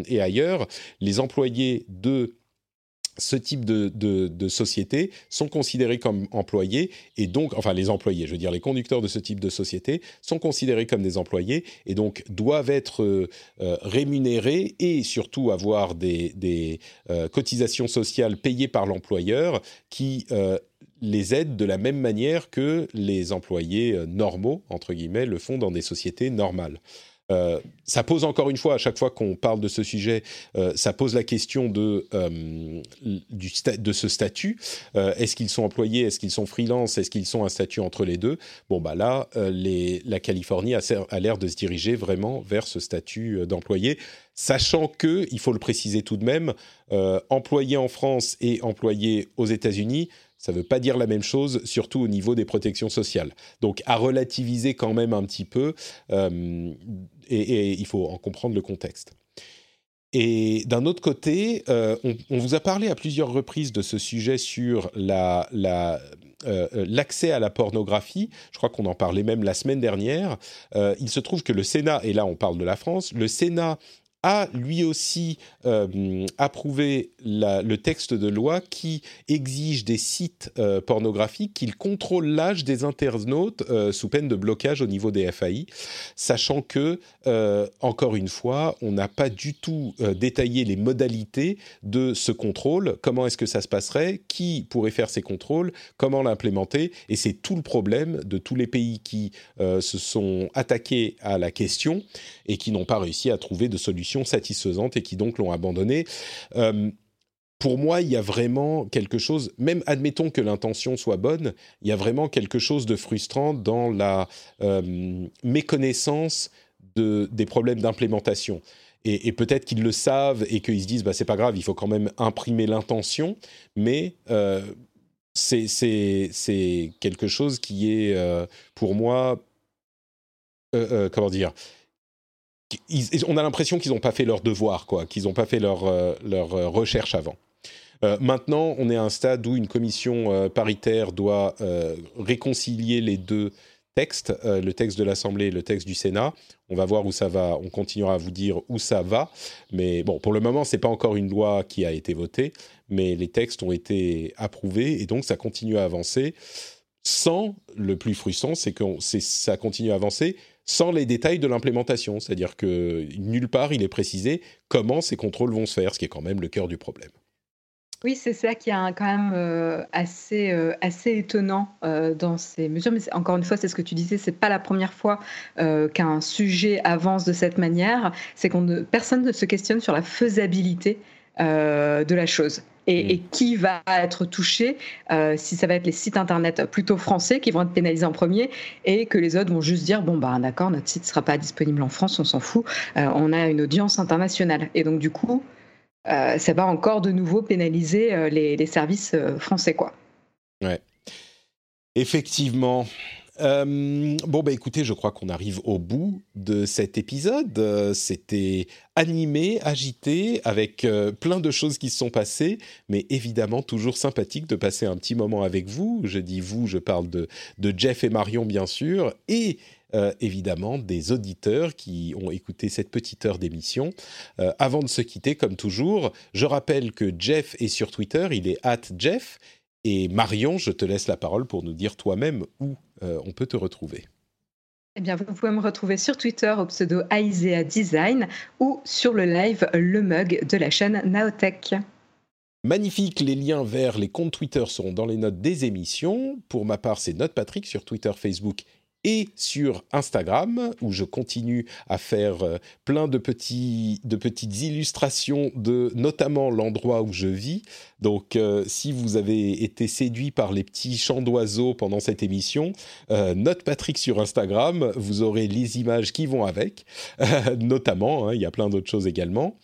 [SPEAKER 1] et ailleurs. Les employés de ce type de, de, société sont considérés comme employés et donc, enfin les employés, je veux dire les conducteurs de ce type de société sont considérés comme des employés et donc doivent être euh, rémunérés et surtout avoir des, euh, cotisations sociales payées par l'employeur qui euh, les aident de la même manière que les employés normaux, entre guillemets, le font dans des sociétés normales. Euh, ça pose encore une fois, à chaque fois qu'on parle de ce sujet, euh, ça pose la question de, euh, de ce statut. est-ce qu'ils sont employés? Est-ce qu'ils sont freelance? Est-ce qu'ils sont un statut entre les deux? Bon, bah là, la Californie a, l'air de se diriger vraiment vers ce statut d'employé, sachant que, il faut le préciser tout de même, employé en France et employé aux États-Unis, ça ne veut pas dire la même chose, surtout au niveau des protections sociales. Donc à relativiser quand même un petit peu, et, il faut en comprendre le contexte. Et d'un autre côté, euh, on, vous a parlé à plusieurs reprises de ce sujet sur la, euh, l'accès à la pornographie. Je crois qu'on en parlait même la semaine dernière. il se trouve que le Sénat, et là on parle de la France, le Sénat a lui aussi euh, approuvé le texte de loi qui exige des sites euh, pornographiques qu'ils contrôlent l'âge des internautes euh, sous peine de blocage au niveau des FAI, sachant que, encore une fois, on n'a pas du tout détaillé les modalités de ce contrôle, comment est-ce que ça se passerait, qui pourrait faire ces contrôles, comment l'implémenter, et c'est tout le problème de tous les pays qui se sont attaqués à la question et qui n'ont pas réussi à trouver de solution satisfaisante et qui donc l'ont abandonné. Euh, pour moi, il y a vraiment quelque chose, même admettons que l'intention soit bonne, il y a vraiment quelque chose de frustrant dans la euh, méconnaissance de, des problèmes d'implémentation. Et, peut-être qu'ils le savent et qu'ils se disent, bah, c'est pas grave, il faut quand même imprimer l'intention, mais euh, c'est quelque chose qui est, pour moi, comment dire, on a l'impression qu'ils n'ont pas fait leur devoir, quoi, qu'ils n'ont pas fait leur, leur recherche avant. Euh, maintenant, on est à un stade où une commission euh, paritaire doit euh, réconcilier les deux textes, le texte de l'Assemblée et le texte du Sénat. On va voir où ça va. On continuera à vous dire où ça va. Mais bon, pour le moment, c'est pas encore une loi qui a été votée, mais les textes ont été approuvés et donc ça continue à avancer. Sans le plus frustrant, c'est que ça continue à avancer sans les détails de l'implémentation. C'est-à-dire que nulle part il est précisé comment ces contrôles vont se faire, ce qui est quand même le cœur du problème.
[SPEAKER 3] Oui, c'est ça qui est quand même euh, assez, euh, assez étonnant euh, dans ces mesures. Mais encore une fois, c'est ce que tu disais, c'est pas la première fois qu'un sujet avance de cette manière. C'est qu'on personne ne se questionne sur la faisabilité de la chose. Et, et, qui va être touché si ça va être les sites internet plutôt français qui vont être pénalisés en premier et que les autres vont juste dire bon bah d'accord notre site sera pas disponible en France on s'en fout on a une audience internationale et donc du coup euh, ça va encore de nouveau pénaliser euh, les, services euh, français, quoi.
[SPEAKER 1] Ouais. Effectivement. Bon, bah écoutez, je crois qu'on arrive au bout de cet épisode. C'était animé, agité, avec plein de choses qui se sont passées, mais évidemment toujours sympathique de passer un petit moment avec vous. Je dis vous, je parle de, Jeff et Marion, bien sûr, et euh, évidemment des auditeurs qui ont écouté cette petite heure d'émission. Euh, avant de se quitter, comme toujours, je rappelle que Jeff est sur Twitter, il est at Jeff. Et Marion, je te laisse la parole pour nous dire toi-même où euh, on peut te retrouver.
[SPEAKER 3] Eh bien, vous pouvez me retrouver sur Twitter au pseudo Aisea Design ou sur le live Le Mug de la chaîne Naotech.
[SPEAKER 1] Magnifique, les liens vers les comptes Twitter seront dans les notes des émissions. Pour ma part, c'est Note Patrick sur Twitter, Facebook et sur Instagram où je continue à faire euh, plein de, petits, de petites illustrations de notamment l'endroit où je vis. Donc euh, si vous avez été séduit par les petits chants d'oiseaux pendant cette émission, euh, note Patrick sur Instagram, vous aurez les images qui vont avec, notamment, hein, il y a plein d'autres choses également.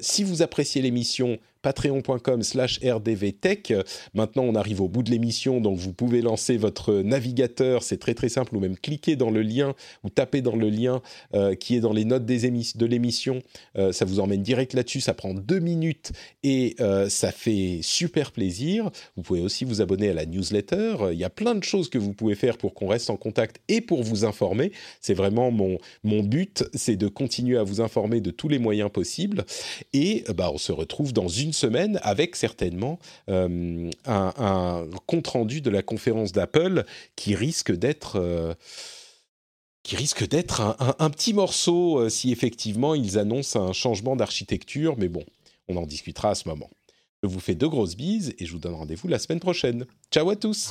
[SPEAKER 1] si vous appréciez l'émission, patreon.com slash rdvtech. Maintenant, on arrive au bout de l'émission, donc vous pouvez lancer votre navigateur, c'est très très simple, ou même cliquer dans le lien, ou taper dans le lien euh, qui est dans les notes de l'émission. Euh, ça vous emmène direct là-dessus, ça prend deux minutes et euh, ça fait super plaisir. Vous pouvez aussi vous abonner à la newsletter. Il y a plein de choses que vous pouvez faire pour qu'on reste en contact et pour vous informer. C'est vraiment mon, mon but, c'est de continuer à vous informer de tous les moyens possibles. Et bah, on se retrouve dans une semaine avec certainement euh, un, compte-rendu de la conférence d'Apple qui risque d'être... Euh, qui risque d'être un, petit morceau euh, si effectivement ils annoncent un changement d'architecture, mais bon, on en discutera à ce moment. Je vous fais de grosses bises et je vous donne rendez-vous la semaine prochaine. Ciao à tous